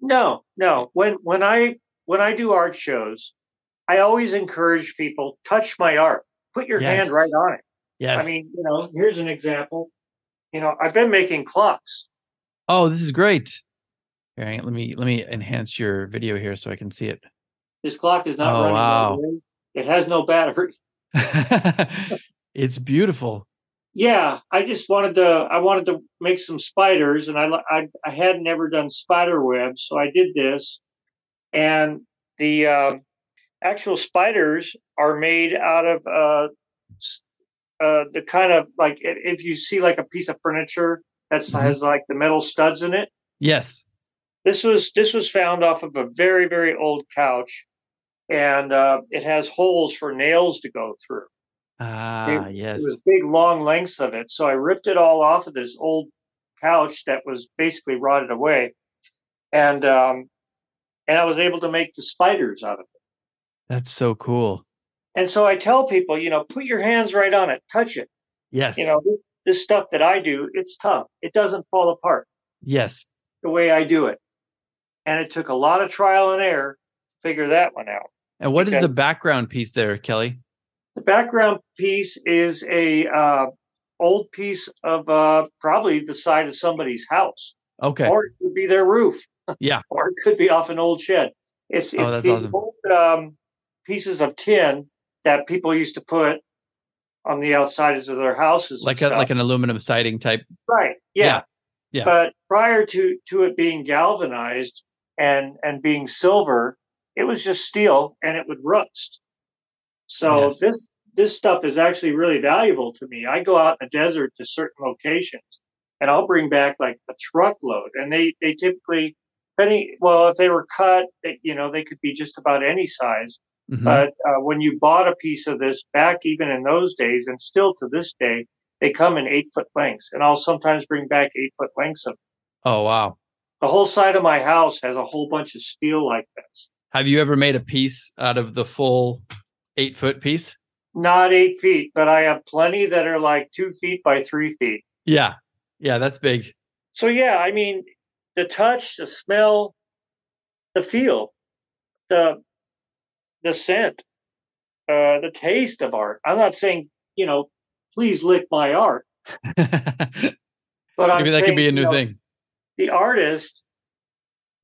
No, no. When when I when I do art shows, I always encourage people touch my art. Put your hand right on it. Yes. I mean, you know, here's an example. You know, I've been making clocks. Oh, this is great. Here, let me let me enhance your video here so I can see it. This clock is not Oh, running. wow. It has no battery. it's beautiful. Yeah, I just wanted to. I wanted to make some spiders, and I I, I had never done spider webs, so I did this. And the um, actual spiders are made out of uh, uh, the kind of like if you see like a piece of furniture that Mhm. has like the metal studs in it. Yes. This was this was found off of a very very old couch, and uh, it has holes for nails to go through. Ah, yes. It was big, long lengths of it. So I ripped it all off of this old couch that was basically rotted away, and um, and I was able to make the spiders out of it. That's so cool. And so I tell people, you know, put your hands right on it, touch it. Yes. You know, this, this stuff that I do, it's tough. It doesn't fall apart yes. the way I do it. And it took a lot of trial and error to figure that one out. And what is the background piece there, Kelly? The background piece is a uh, old piece of uh, probably the side of somebody's house. Okay. or it could be their roof. Yeah. or it could be off an old shed. It's Oh, it's that's these awesome. old um, pieces of tin that people used to put on the outsides of their houses. like a, like an aluminum siding type. right, yeah. Yeah, yeah. But prior to to it being galvanized and and being silver, it was just steel and it would rust. So Yes. this this stuff is actually really valuable to me. I go out in the desert to certain locations, and I'll bring back like a truckload. And they they typically, depending well, if they were cut, they, you know, they could be just about any size. Mhm. But uh, when you bought a piece of this back, even in those days, and still to this day, they come in eight foot lengths, and I'll sometimes bring back eight foot lengths of. oh wow. The whole side of my house has a whole bunch of steel like this. Have you ever made a piece out of the full eight foot piece? Not eight feet, but I have plenty that are like two feet by three feet. Yeah. Yeah, that's big. So yeah, I mean, the touch, the smell, the feel, the the scent, uh, the taste of art. I'm not saying you know, please lick my art, Maybe but I'm that saying, could be a you new know, thing. The artist,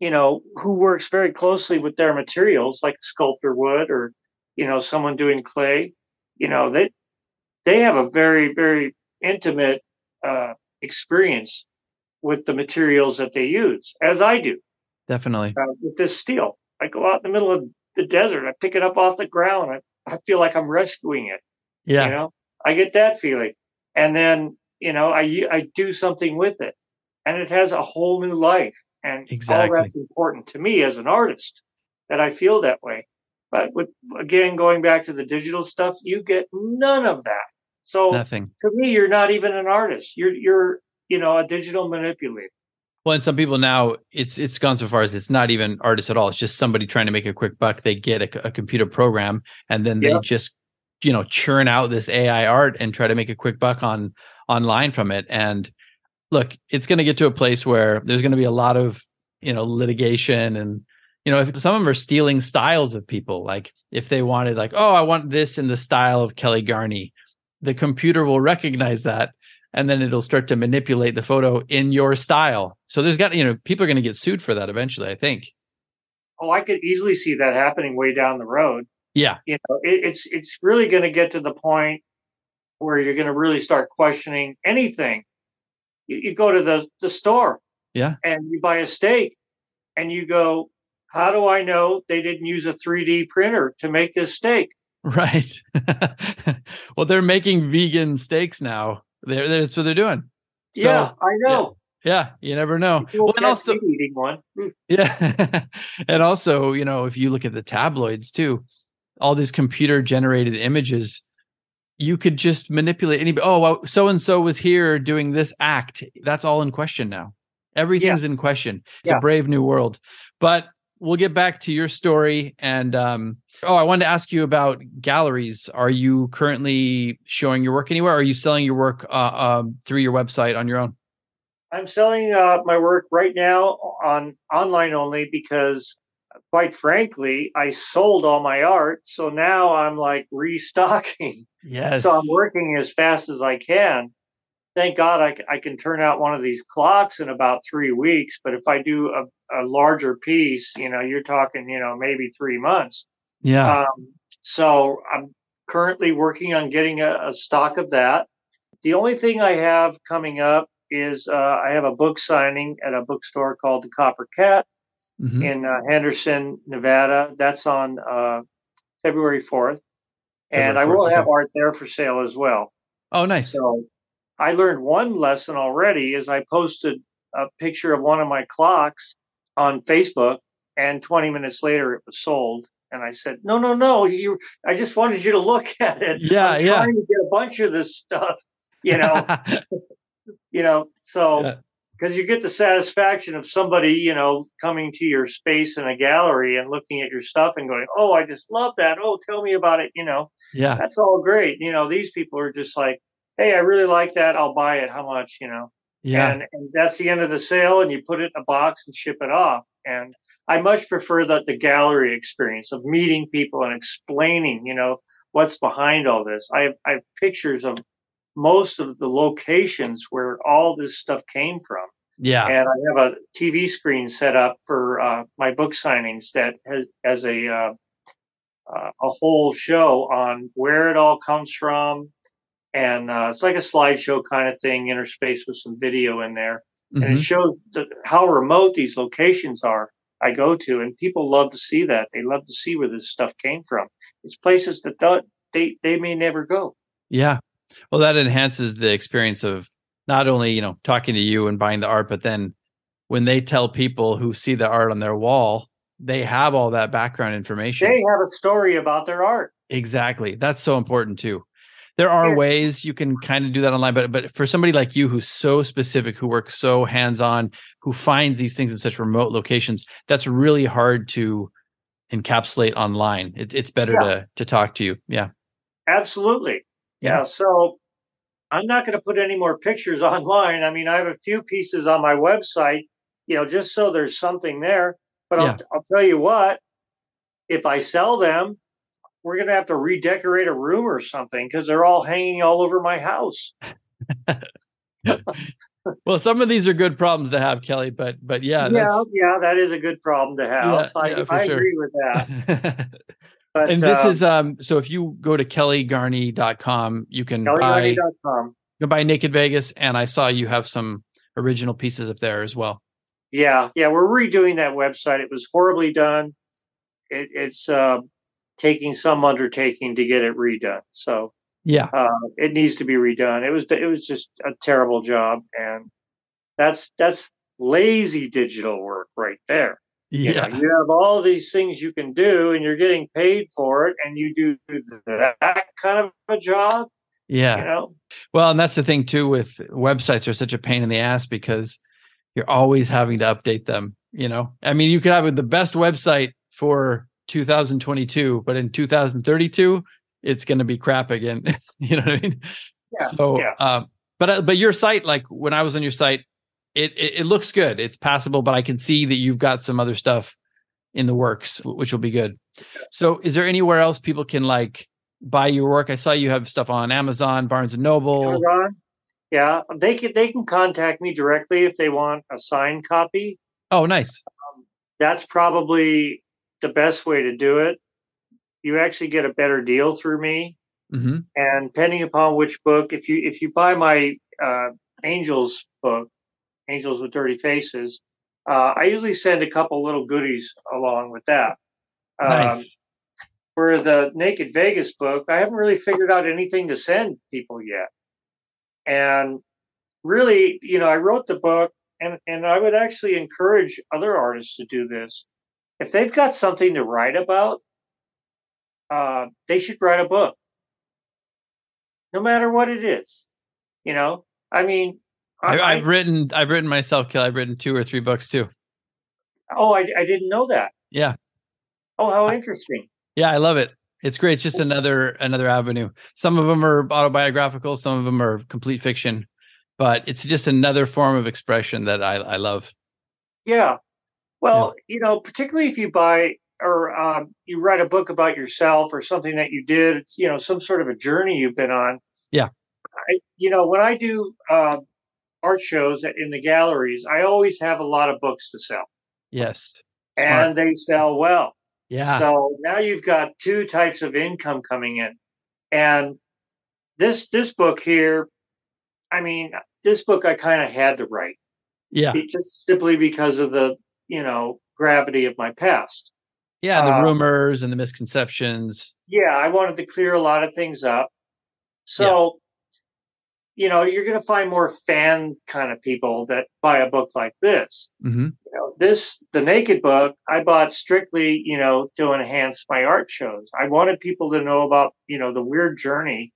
you know, who works very closely with their materials, like sculptor would, or you know, someone doing clay, you know, they they have a very very intimate uh, experience with the materials that they use, as I do. Definitely. uh, with this steel. I go out in the middle of the desert. I pick it up off the ground. I, I feel like I'm rescuing it. Yeah. You know, I get that feeling, and then you know, I I do something with it, and it has a whole new life. And Exactly. all that's important to me as an artist that I feel that way. But with again going back to the digital stuff, you get none of that. So Nothing. to me, you're not even an artist. You're you're you know a digital manipulator. Well, and some people now it's it's gone so far as it's not even artists at all. It's just somebody trying to make a quick buck. They get a, a computer program and then they just you know churn out this AI art and try to make a quick buck on online from it. And look, it's going to get to a place where there's going to be a lot of you know litigation and you know if some of them are stealing styles of people. Like if they wanted like oh I want this in the style of Kelly Garni, the computer will recognize that and then it'll start to manipulate the photo in your style. So there's got you know people are going to get sued for that eventually. I think. Oh, I could easily see that happening way down the road. Yeah, you know it, it's it's really going to get to the point where you're going to really start questioning anything. You, you go to the, the store Yeah. and you buy a steak and you go, how do I know they didn't use a 3D printer to make this steak? Right. well, they're making vegan steaks now. They're, that's what they're doing. So, yeah, I know. Yeah, you never know. Well, and also, eating one. Yeah, and also, you know, if you look at the tabloids too, all these computer generated images, you could just manipulate any. Oh, so and so was here doing this act. That's all in question now. Everything's in question. It's Yeah. a brave new world. But we'll get back to your story. And um, oh, I wanted to ask you about galleries. Are you currently showing your work anywhere? Or are you selling your work uh, um, through your website on your own? I'm selling uh, my work right now on online only because, quite frankly, I sold all my art. So now I'm like restocking. Yes. So I'm working as fast as I can. Thank God I, I can turn out one of these clocks in about three weeks. But if I do a, a larger piece, you know, you're talking, you know, maybe three months. Yeah. Um, so I'm currently working on getting a, a stock of that. The only thing I have coming up is uh, I have a book signing at a bookstore called the Copper Cat Mhm. in uh, Henderson, Nevada. That's on uh, February 4th. And February I will 4th, have art there for sale as well. Oh, nice. So I learned one lesson already is I posted a picture of one of my clocks on Facebook and 20 minutes later it was sold. And I said, no, no, no, you, I just wanted you to look at it. Yeah, I'm yeah. trying to get a bunch of this stuff, you know, you know, so Yeah. Because you get the satisfaction of somebody, you know, coming to your space in a gallery and looking at your stuff and going, oh, I just love that. Oh, tell me about it. You know, yeah. that's all great. You know, these people are just like, hey, I really like that. I'll buy it. How much? You know, Yeah. and, and that's the end of the sale, and you put it in a box and ship it off. And I much prefer that the gallery experience of meeting people and explaining, you know, what's behind all this. I have, I have pictures of most of the locations where all this stuff came from. Yeah. And I have a TV screen set up for uh, my book signings that has, has a uh, uh, a whole show on where it all comes from, and uh, it's like a slideshow kind of thing, interspaced with some video in there, and it Mhm. shows the, how remote these locations are. I go to, and people love to see that. They love to see where this stuff came from. It's places that they they may never go. Yeah. Well, that enhances the experience of not only, you know, talking to you and buying the art, but then when they tell people who see the art on their wall, they have all that background information. They have a story about their art. Exactly. That's so important too. There are Here. ways you can kind of do that online, but but for somebody like you who's so specific, who works so hands-on, who finds these things in such remote locations, that's really hard to encapsulate online. It, it's better Yeah. to to talk to you. Yeah. Absolutely. Yeah. Yeah. So I'm not going to put any more pictures online. I mean, I have a few pieces on my website, you know, just so there's something there. But Yeah. I'll, I'll tell you what, if I sell them, we're going to have to redecorate a room or something because they're all hanging all over my house. Well, some of these are good problems to have, Kelly, but but yeah, yeah, that's yeah, that is a good problem to have. Yeah, I, yeah, I sure. agree with that. But, and this uh, is um so if you go to kellygarni.com, you can buy you can buy Naked Vegas and I saw you have some original pieces up there as well. Yeah, yeah, we're redoing that website. It was horribly done. It, it's uh, taking some undertaking to get it redone. So Yeah. uh, it needs to be redone. It was it was just a terrible job, and that's that's lazy digital work right there. You, know, Yeah. you have all these things you can do, and you're getting paid for it, and you do that kind of a job. Yeah. You know, Well, and that's the thing too with websites are such a pain in the ass because you're always having to update them, you know. I mean, you could have the best website for 2022, but in 2032 it's going to be crap again. you know what I mean? Yeah, So, yeah. um but uh, but your site like when I was on your site it, it it looks good. It's passable, but I can see that you've got some other stuff in the works which will be good. So, is there anywhere else people can like buy your work? I saw you have stuff on Amazon, Barnes and Noble. Amazon. Yeah, they can they can contact me directly if they want a signed copy. Oh, nice. that's probably the best way to do it. You actually get a better deal through me hmm and depending upon which book, if you if you buy my uh, Angels book, Angels with Dirty Faces, uh, I usually send a couple little goodies along with that. Um, Nice. for the Naked Vegas book, I haven't really figured out anything to send people yet. And really, you know, I wrote the book and, and I would actually encourage other artists to do this. If they've got something to write about, uh, they should write a book, no matter what it is. You know, I mean, I, I- I've written, I've written myself, Kill. I've written two or three books too. oh, I, I didn't know that. Yeah. Oh, how interesting. Yeah, I love it. It's great. It's just another another avenue. Some of them are autobiographical, some of them are complete fiction, but it's just another form of expression that I, I love. Yeah. Well, you know, particularly if you buy or um, you write a book about yourself or something that you did, it's, you know, some sort of a journey you've been on. Yeah. I, you know, when I do uh, art shows in the galleries, I always have a lot of books to sell Yes. Smart. and they sell well. Yeah. So now you've got two types of income coming in. And this this book here, I mean, this book I kind of had to write yeah. be- just simply because of the, you know, gravity of my past. Yeah. The uh, rumors and the misconceptions. Yeah, I wanted to clear a lot of things up. So, you know, you're going to find more fan kind of people that buy a book like this. hmm You know, this the Naked book I bought strictly, you know, to enhance my art shows. I wanted people to know about, you know, the weird journey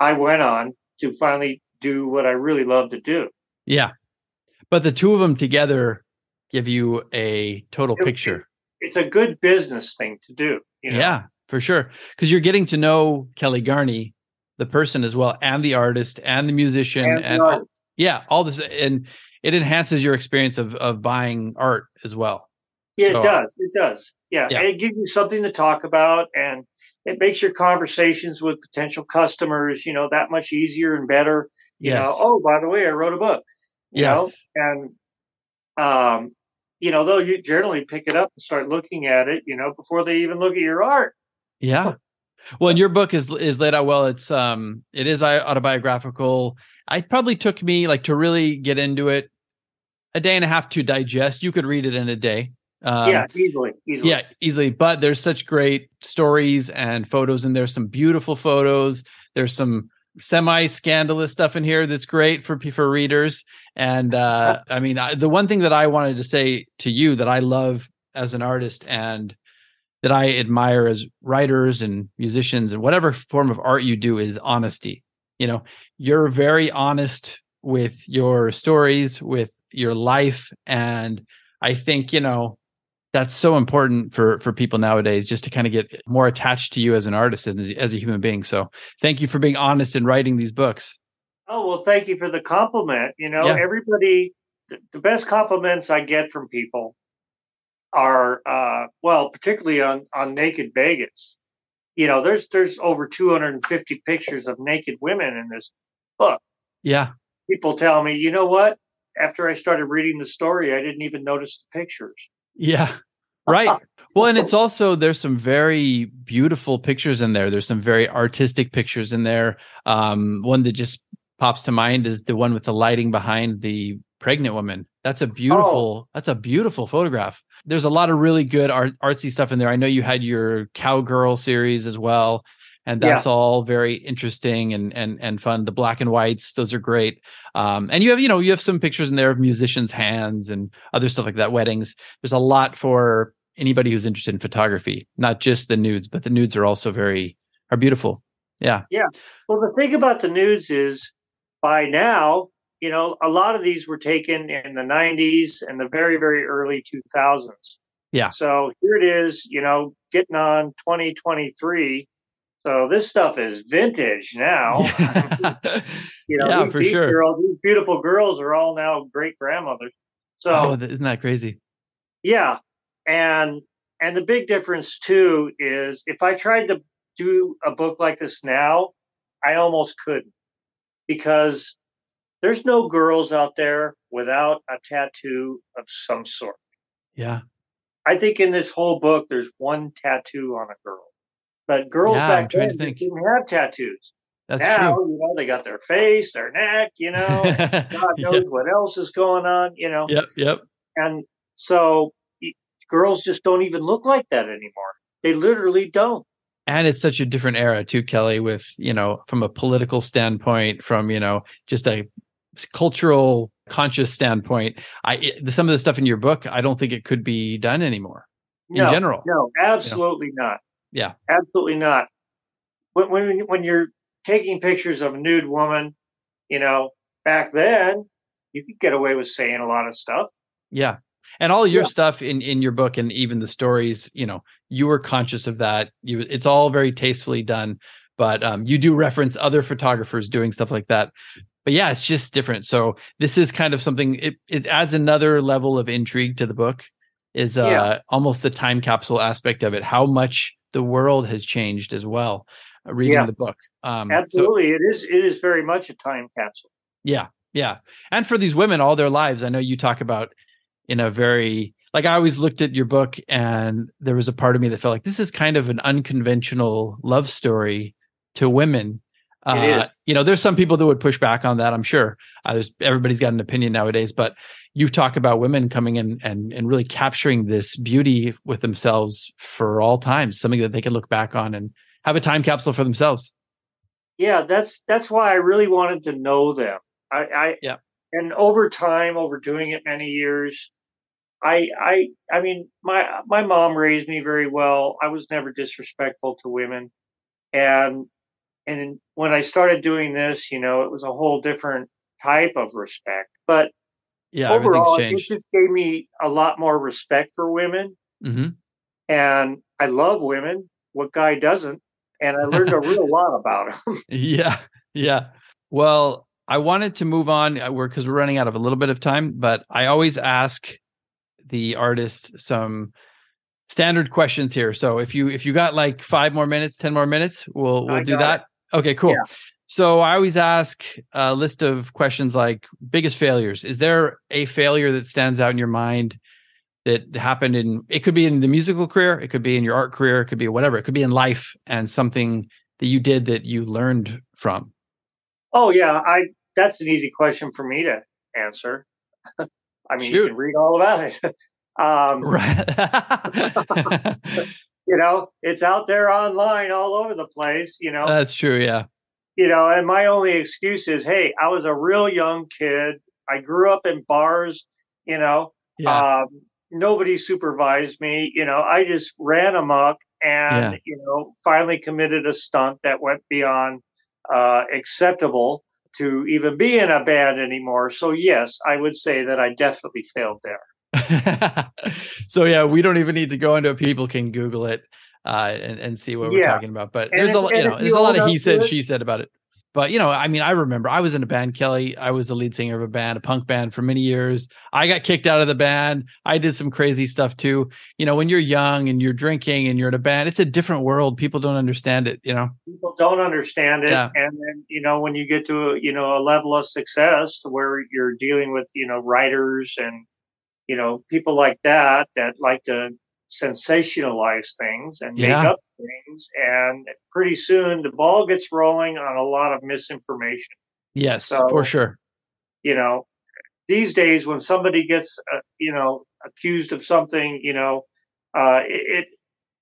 I went on to finally do what I really love to do. Yeah. But the two of them together give you a total It- picture. It's a good business thing to do. You know? Yeah, for sure. Because you're getting to know Kelly Garni, the person as well, and the artist and the musician And, and, uh, all, yeah, all this and it enhances your experience of of buying art as well. Yeah, So- it does. It does. Yeah. Yeah. It gives you something to talk about and it makes your conversations with potential customers, you know, that much easier and better. You Yes. know, oh, by the way, I wrote a book. You know, yes. and um, you know, they'll you generally pick it up and start looking at it, you know, before they even look at your art. Yeah. Well, and your book is is laid out well. It's um it is autobiographical. It probably took me like to really get into it a day and a half to digest. You could read it in a day. Um, yeah, easily. Easily. Yeah, easily. But there's such great stories and photos, and there's some beautiful photos. There's some semi-scandalous stuff in here that's great for for readers. And uh, I mean, I, the one thing that I wanted to say to you that I love as an artist and that I admire as writers and musicians and whatever form of art you do is honesty. You know, you're very honest with your stories, with your life, and I think you know that's so important for for people nowadays just to kind of get more attached to you as an artist and as, as a human being so thank you for being honest in writing these books Oh well, thank you for the compliment. You know, Yeah. everybody, th- the best compliments I get from people are, uh, well, particularly on on Naked Vegas. You know, there's there's over 250 pictures of naked women in this book. yeah People tell me, you know what? After I started reading the story, I didn't even notice the pictures. yeah right well and it's also there's some very beautiful pictures in there there's some very artistic pictures in there um one that just pops to mind is the one with the lighting behind the pregnant woman. That's a beautiful that's a beautiful photograph. There's a lot of really good art, artsy stuff in there. I know you had your cowgirl series as well and Yeah. that's all very interesting and and and fun. The black and whites those are great. Um and you have you know you have some pictures in there of musicians hands and other stuff like that weddings. There's a lot for anybody who's interested in photography not just the nudes but the nudes are also very are beautiful. Yeah. yeah. Well, the thing about the nudes is by now, you know, a lot of these were taken in the 90s and the very, very early 2000s. Yeah. So here it is, you know, getting on 2023. So this stuff is vintage now. You know, yeah for sure girls- these beautiful girls are all now great grandmothers. So oh isn't that crazy yeah, and and the big difference too is if I tried to do a book like this now, I almost couldn't because there's no girls out there without a tattoo of some sort. yeah I think in this whole book there's one tattoo on a girl. But girls Yeah, back then just didn't have tattoos. That's now, true. you know, they got their face, their neck, you know, God knows what else is going on, you know. Yep, yep. And so girls just don't even look like that anymore. They literally don't. and it's such a different era too kelly with you know from a political standpoint from you know just a cultural conscious standpoint i it, some of the stuff in your book i don't think it could be done anymore in general No, absolutely not. Yeah. Absolutely not. When, when when you're taking pictures of a nude woman, you know, back then you could get away with saying a lot of stuff. yeah and all your Yeah. stuff in in your book and even the stories you know you were conscious of that you it's all very tastefully done but um you do reference other photographers doing stuff like that but yeah it's just different so this is kind of something it it adds another level of intrigue to the book is uh Yeah. almost the time capsule aspect of it how much the world has changed as well uh, reading Yeah. the book um so- Absolutely, it is. It is very much a time capsule. yeah, yeah. And for these women all their lives, I know you talk about in a very like I always looked at your book and there was a part of me that felt like this is kind of an unconventional love story to women. It Uh, is. you know, there's some people that would push back on that. I'm sure. Uh, there's everybody's got an opinion nowadays, but you talk about women coming in and and really capturing this beauty with themselves for all times, something that they can look back on and have a time capsule for themselves. Yeah, that's that's why I really wanted to know them. I, I Yeah. and over time, over doing it many years, I I I mean, my my mom raised me very well. I was never disrespectful to women, and and when I started doing this, you know, it was a whole different type of respect. But Yeah, overall, it just gave me a lot more respect for women, hmm and I love women. What guy doesn't? And I learned a real lot about them. Yeah, yeah. Well, I wanted to move on. uh, We're because we're running out of a little bit of time, but I always ask the artist some standard questions here. So if you if you got like five more minutes, ten more minutes, we'll we'll do that. Okay, cool. Yeah. So I always ask a list of questions like biggest failures. Is there a failure that stands out in your mind that happened in it could be in the musical career, it could be in your art career, it could be whatever, it could be in life and something that you did that you learned from. Oh yeah, I that's an easy question for me to answer. I mean, Shoot. you can read all about it. um, Right. You know, it's out there online all over the place. You know, That's true. Yeah. you know, and my only excuse is, hey, I was a real young kid. I grew up in bars. You know, Yeah. um, nobody supervised me. You know, I just ran amok and Yeah. you know finally committed a stunt that went beyond uh, acceptable to even be in a band anymore. So yes, I would say that I definitely failed there. so yeah, we don't even need to go into it. People can Google it uh, and, and see what we're talking about. But And there's if- a lot, you know, there's you a lot of he said, it- she said about it. But you know, I mean, I remember I was in a band, Kelly. I was the lead singer of a band, a punk band for many years. I got kicked out of the band. I did some crazy stuff too. You know, when you're young and you're drinking and you're in a band, it's a different world. People don't understand it. You know. People don't understand it, Yeah. and then you know when you get to a, you know a level of success to where you're dealing with you know writers and you know people like that that like to sensationalize things and make up things, and pretty soon the ball gets rolling on a lot of misinformation. Yes, So- for sure. you know these days when somebody gets uh, you know accused of something you know uh, it,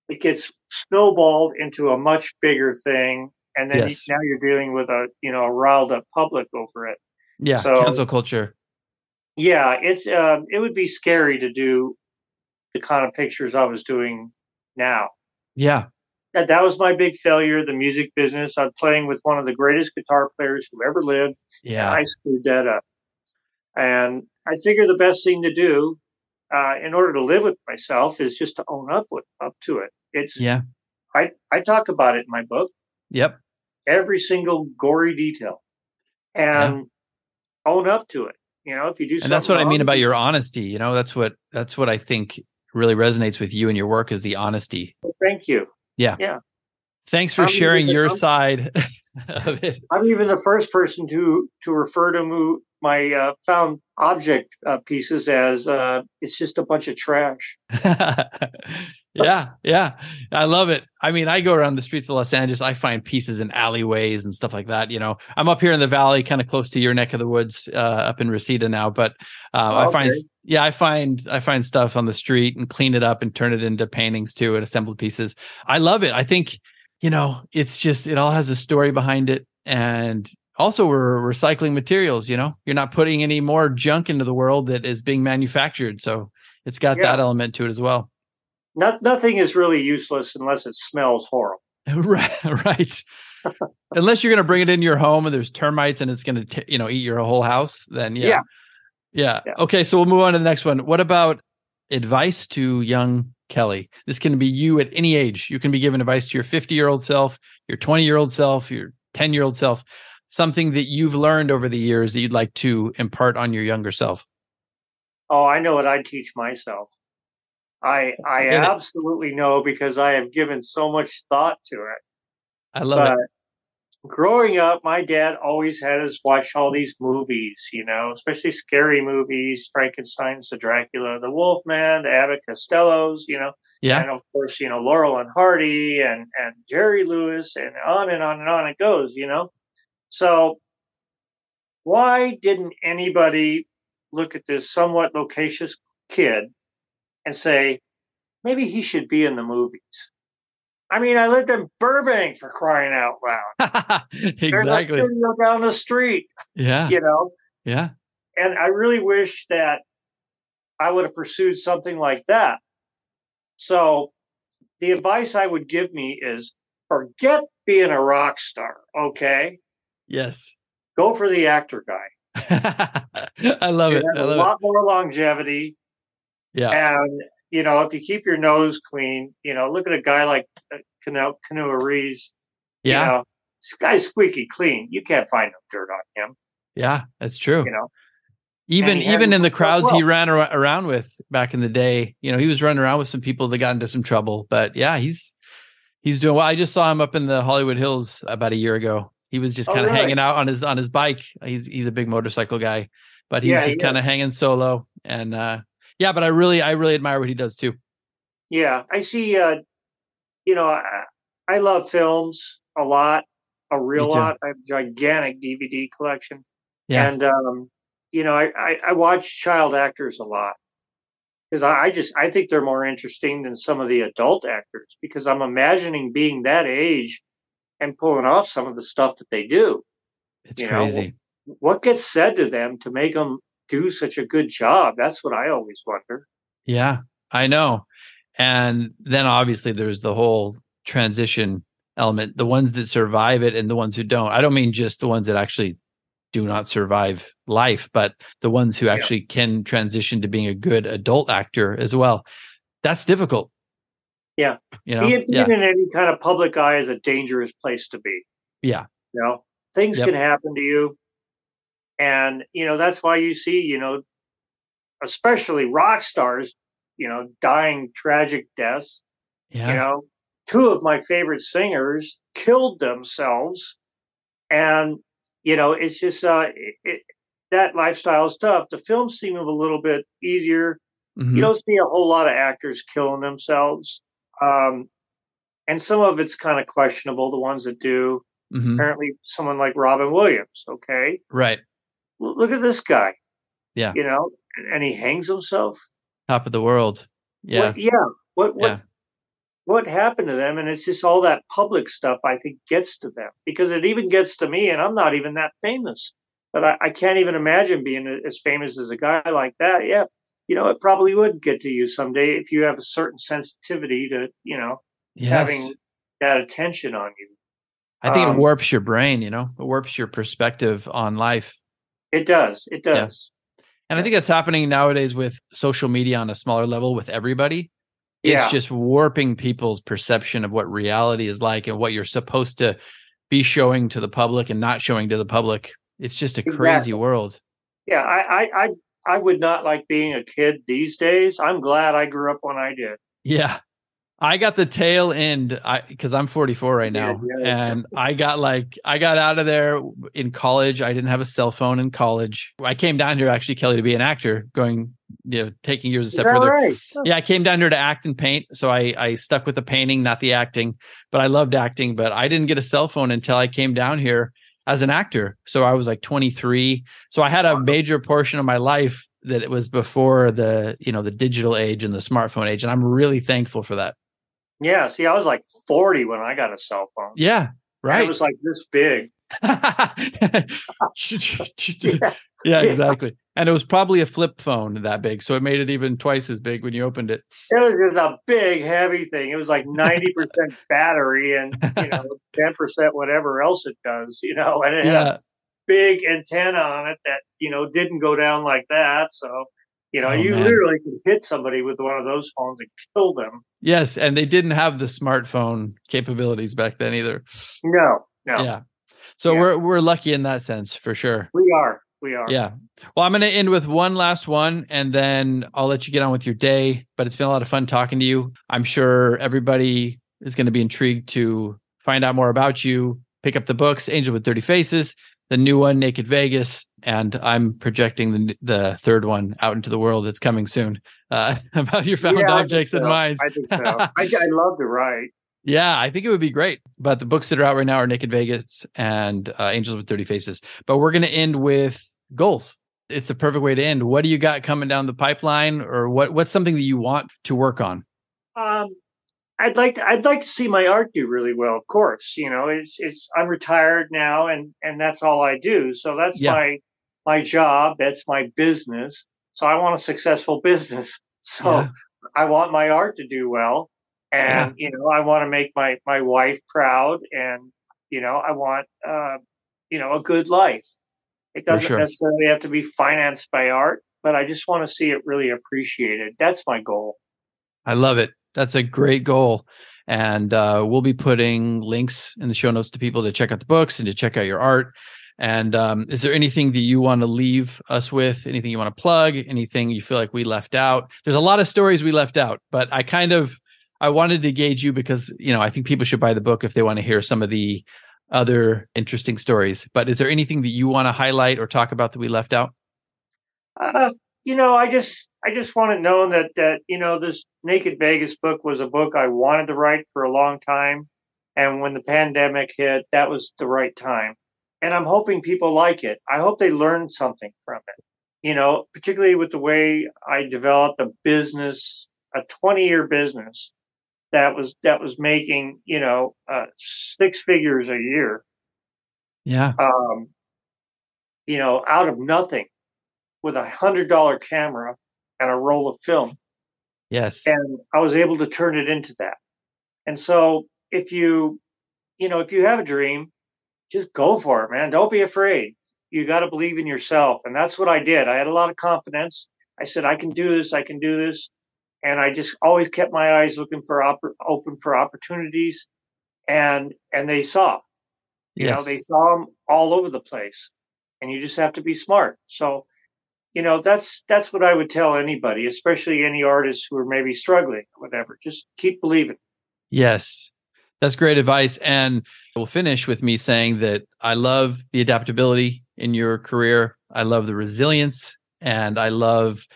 it gets snowballed into a much bigger thing and then Yes. now you're dealing with a you know a riled up public over it Yeah, So- cancel culture. Yeah it's um, it would be scary to do the kind of pictures i was doing now Yeah, that, that was my big failure the music business i'm playing with one of the greatest guitar players who ever lived yeah, I screwed that up. And I figure the best thing to do uh, in order to live with myself is just to own up with up to it. It's yeah. I, I talk about it in my book, Yep. every single gory detail. And own up to it. You know, if you do and that's what I mean about your honesty. You know, that's what that's what I think really resonates with you and your work is the honesty. thank you. Yeah. Yeah. Thanks for I'm sharing even- your I'm- side of it. I'm even the first person to to refer to mo- my uh, found object uh, pieces as uh, it's just a bunch of trash. yeah, yeah. I love it. I mean, I go around the streets of Los Angeles, I find pieces in alleyways and stuff like that. You know, I'm up here in the valley, kind of close to your neck of the woods, uh, up in Reseda now. But uh, oh, I find, yeah, I find I find stuff on the street and clean it up and turn it into paintings too and assembled pieces. I love it. I think, you know, it's just it all has a story behind it, and also we're recycling materials. You know, you're not putting any more junk into the world that is being manufactured, so it's got yeah. that element to it as well not, nothing is really useless unless it smells horrible. right. right. unless you're going to bring it into your home and there's termites and it's going to, you know, eat your whole house, then yeah. yeah. yeah. Yeah. Okay. So we'll move on to the next one. What about advice to young Kelly? This can be you at any age. You can be giving advice to your 50 year old self, your 20 year old self, your 10 year old self, something that you've learned over the years that you'd like to impart on your younger self. Oh, I know what I'd teach myself. I I absolutely know because I have given so much thought to it. I love but it. Growing up, my dad always had us watch all these movies, you know, especially scary movies, Frankenstein's the Dracula, the Wolfman, the Abbott Costellos, you know. Yeah. And of course, you know, Laurel and Hardy and and Jerry Lewis and on and on and on it goes, you know. So why didn't anybody look at this somewhat loquacious kid and say, maybe he should be in the movies. I mean, I lived in Burbank for crying out loud. exactly. down the street. Yeah. You know? Yeah. And I really wish that I would have pursued something like that. So the advice I would give me is forget being a rock star, okay? Yes. Go for the actor guy. I love you it. I love a lot it. more longevity. Yeah. And, you know, if you keep your nose clean, you know, look at a guy like uh, Keanu, Reeves. Yeah. You know, this guy's squeaky clean. You can't find no dirt on him. Yeah, that's true. You know, even even in the crowds well. he ran ar- around with back in the day, you know, he was running around with some people that got into some trouble. But yeah, he's he's doing well. I just saw him up in the Hollywood Hills about a year ago. He was just kind of oh, really? hanging out on his on his bike. He's he's a big motorcycle guy, but he yeah, was just kind of hanging solo. And uh, yeah, but I really, I really admire what he does too. Yeah, I see. Uh, you know, I, I love films a lot, a real lot. I have a gigantic DVD collection. Yeah, and um, you know, I, I, I watch child actors a lot because I, I just I think they're more interesting than some of the adult actors because I'm imagining being that age and pulling off some of the stuff that they do. It's you crazy. Know, what gets said to them to make them do such a good job? That's what I always wonder. Yeah, I know. And then obviously there's the whole transition element, the ones that survive it and the ones who don't. I don't mean just the ones that actually do not survive life, but the ones who actually yeah. can transition to being a good adult actor as well. That's difficult. Yeah. You know, being, yeah. in any kind of public eye is a dangerous place to be. Yeah. You know, things yep. can happen to you. And, you know, that's why you see, you know, especially rock stars, you know, dying tragic deaths. Yeah. You know, two of my favorite singers killed themselves. And, you know, it's just, uh, it, it, that lifestyle is tough. The films seem a little bit easier. Mm-hmm. You don't see a whole lot of actors killing themselves. Um, and some of it's kind of questionable, the ones that do. Mm-hmm. Apparently, someone like Robin Williams, okay? Right look at this guy. Yeah. You know, and he hangs himself. Top of the world. Yeah. What, yeah. What what yeah. what happened to them? And it's just all that public stuff I think gets to them because it even gets to me, and I'm not even that famous. But I, I can't even imagine being as famous as a guy like that. Yeah. You know, it probably would get to you someday if you have a certain sensitivity to, you know, yes. having that attention on you. I think um, it warps your brain, you know, it warps your perspective on life. It does. It does. Yeah. And I think that's happening nowadays with social media on a smaller level with everybody. Yeah. It's just warping people's perception of what reality is like and what you're supposed to be showing to the public and not showing to the public. It's just a exactly. crazy world. Yeah, I, I, I I would not like being a kid these days. I'm glad I grew up when I did. Yeah. I got the tail end because I'm 44 right now, yeah, and I got like I got out of there in college. I didn't have a cell phone in college. I came down here actually, Kelly, to be an actor, going you know taking years a step further. Right? Yeah, I came down here to act and paint, so I I stuck with the painting, not the acting. But I loved acting, but I didn't get a cell phone until I came down here as an actor. So I was like 23. So I had a major portion of my life that it was before the you know the digital age and the smartphone age, and I'm really thankful for that. Yeah, see, I was like 40 when I got a cell phone. Yeah, right. And it was like this big. yeah. yeah, exactly. And it was probably a flip phone that big, so it made it even twice as big when you opened it. It was just a big, heavy thing. It was like ninety percent battery and you know ten percent whatever else it does. You know, and it yeah. had a big antenna on it that you know didn't go down like that. So you know, oh, you man. literally could hit somebody with one of those phones and kill them. Yes, and they didn't have the smartphone capabilities back then either. No, no. Yeah. So yeah. we're we're lucky in that sense for sure. We are. We are. Yeah. Well, I'm going to end with one last one and then I'll let you get on with your day, but it's been a lot of fun talking to you. I'm sure everybody is going to be intrigued to find out more about you, pick up the books Angel with Dirty Faces, the new one Naked Vegas, and I'm projecting the the third one out into the world. It's coming soon. Uh, about your found yeah, objects so. and mines. I think so. I, I love to write. Yeah, I think it would be great. But the books that are out right now are Naked Vegas and uh, Angels with Dirty Faces. But we're going to end with goals. It's a perfect way to end. What do you got coming down the pipeline, or what? What's something that you want to work on? Um, I'd like to, I'd like to see my art do really well. Of course, you know, it's it's I'm retired now, and and that's all I do. So that's yeah. my my job. That's my business. So I want a successful business. So yeah. I want my art to do well, and yeah. you know, I want to make my my wife proud, and you know, I want uh, you know a good life. It doesn't sure. necessarily have to be financed by art, but I just want to see it really appreciated. That's my goal. I love it. That's a great goal. And uh, we'll be putting links in the show notes to people to check out the books and to check out your art. And um, is there anything that you want to leave us with? Anything you want to plug? Anything you feel like we left out? There's a lot of stories we left out, but I kind of I wanted to gauge you because you know I think people should buy the book if they want to hear some of the other interesting stories. But is there anything that you want to highlight or talk about that we left out? Uh, you know, I just I just want to know that that you know this Naked Vegas book was a book I wanted to write for a long time, and when the pandemic hit, that was the right time. And I'm hoping people like it. I hope they learn something from it. You know, particularly with the way I developed a business, a 20 year business that was that was making you know uh, six figures a year. Yeah. Um, you know, out of nothing, with a hundred dollar camera and a roll of film. Yes. And I was able to turn it into that. And so if you, you know, if you have a dream, just go for it, man. Don't be afraid. You got to believe in yourself. And that's what I did. I had a lot of confidence. I said, I can do this. I can do this and I just always kept my eyes looking for op- open for opportunities, and and they saw, you yes. know, they saw them all over the place, and you just have to be smart. So, you know, that's that's what I would tell anybody, especially any artists who are maybe struggling, or whatever. Just keep believing. Yes, that's great advice, and we'll finish with me saying that I love the adaptability in your career. I love the resilience, and I love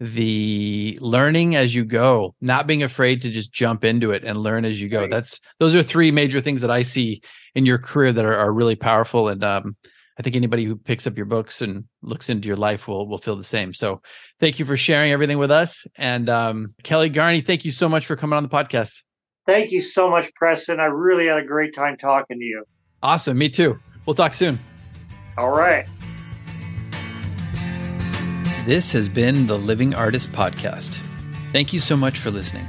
the learning as you go, not being afraid to just jump into it and learn as you go. Right. That's those are three major things that I see in your career that are, are really powerful. And um, I think anybody who picks up your books and looks into your life will will feel the same. So thank you for sharing everything with us. And um, Kelly Garni, thank you so much for coming on the podcast. Thank you so much, Preston. I really had a great time talking to you. Awesome. Me too. We'll talk soon. All right. This has been the Living Artist Podcast. Thank you so much for listening.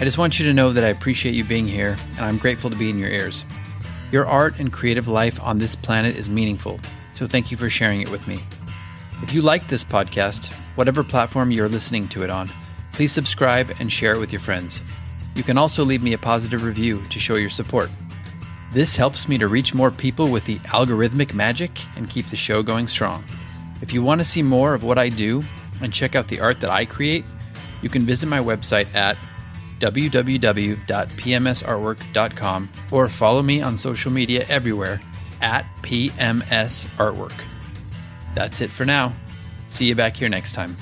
I just want you to know that I appreciate you being here and I'm grateful to be in your ears. Your art and creative life on this planet is meaningful, so thank you for sharing it with me. If you like this podcast, whatever platform you're listening to it on, please subscribe and share it with your friends. You can also leave me a positive review to show your support. This helps me to reach more people with the algorithmic magic and keep the show going strong. If you want to see more of what I do and check out the art that I create, you can visit my website at www.pmsartwork.com or follow me on social media everywhere at PMS Artwork. That's it for now. See you back here next time.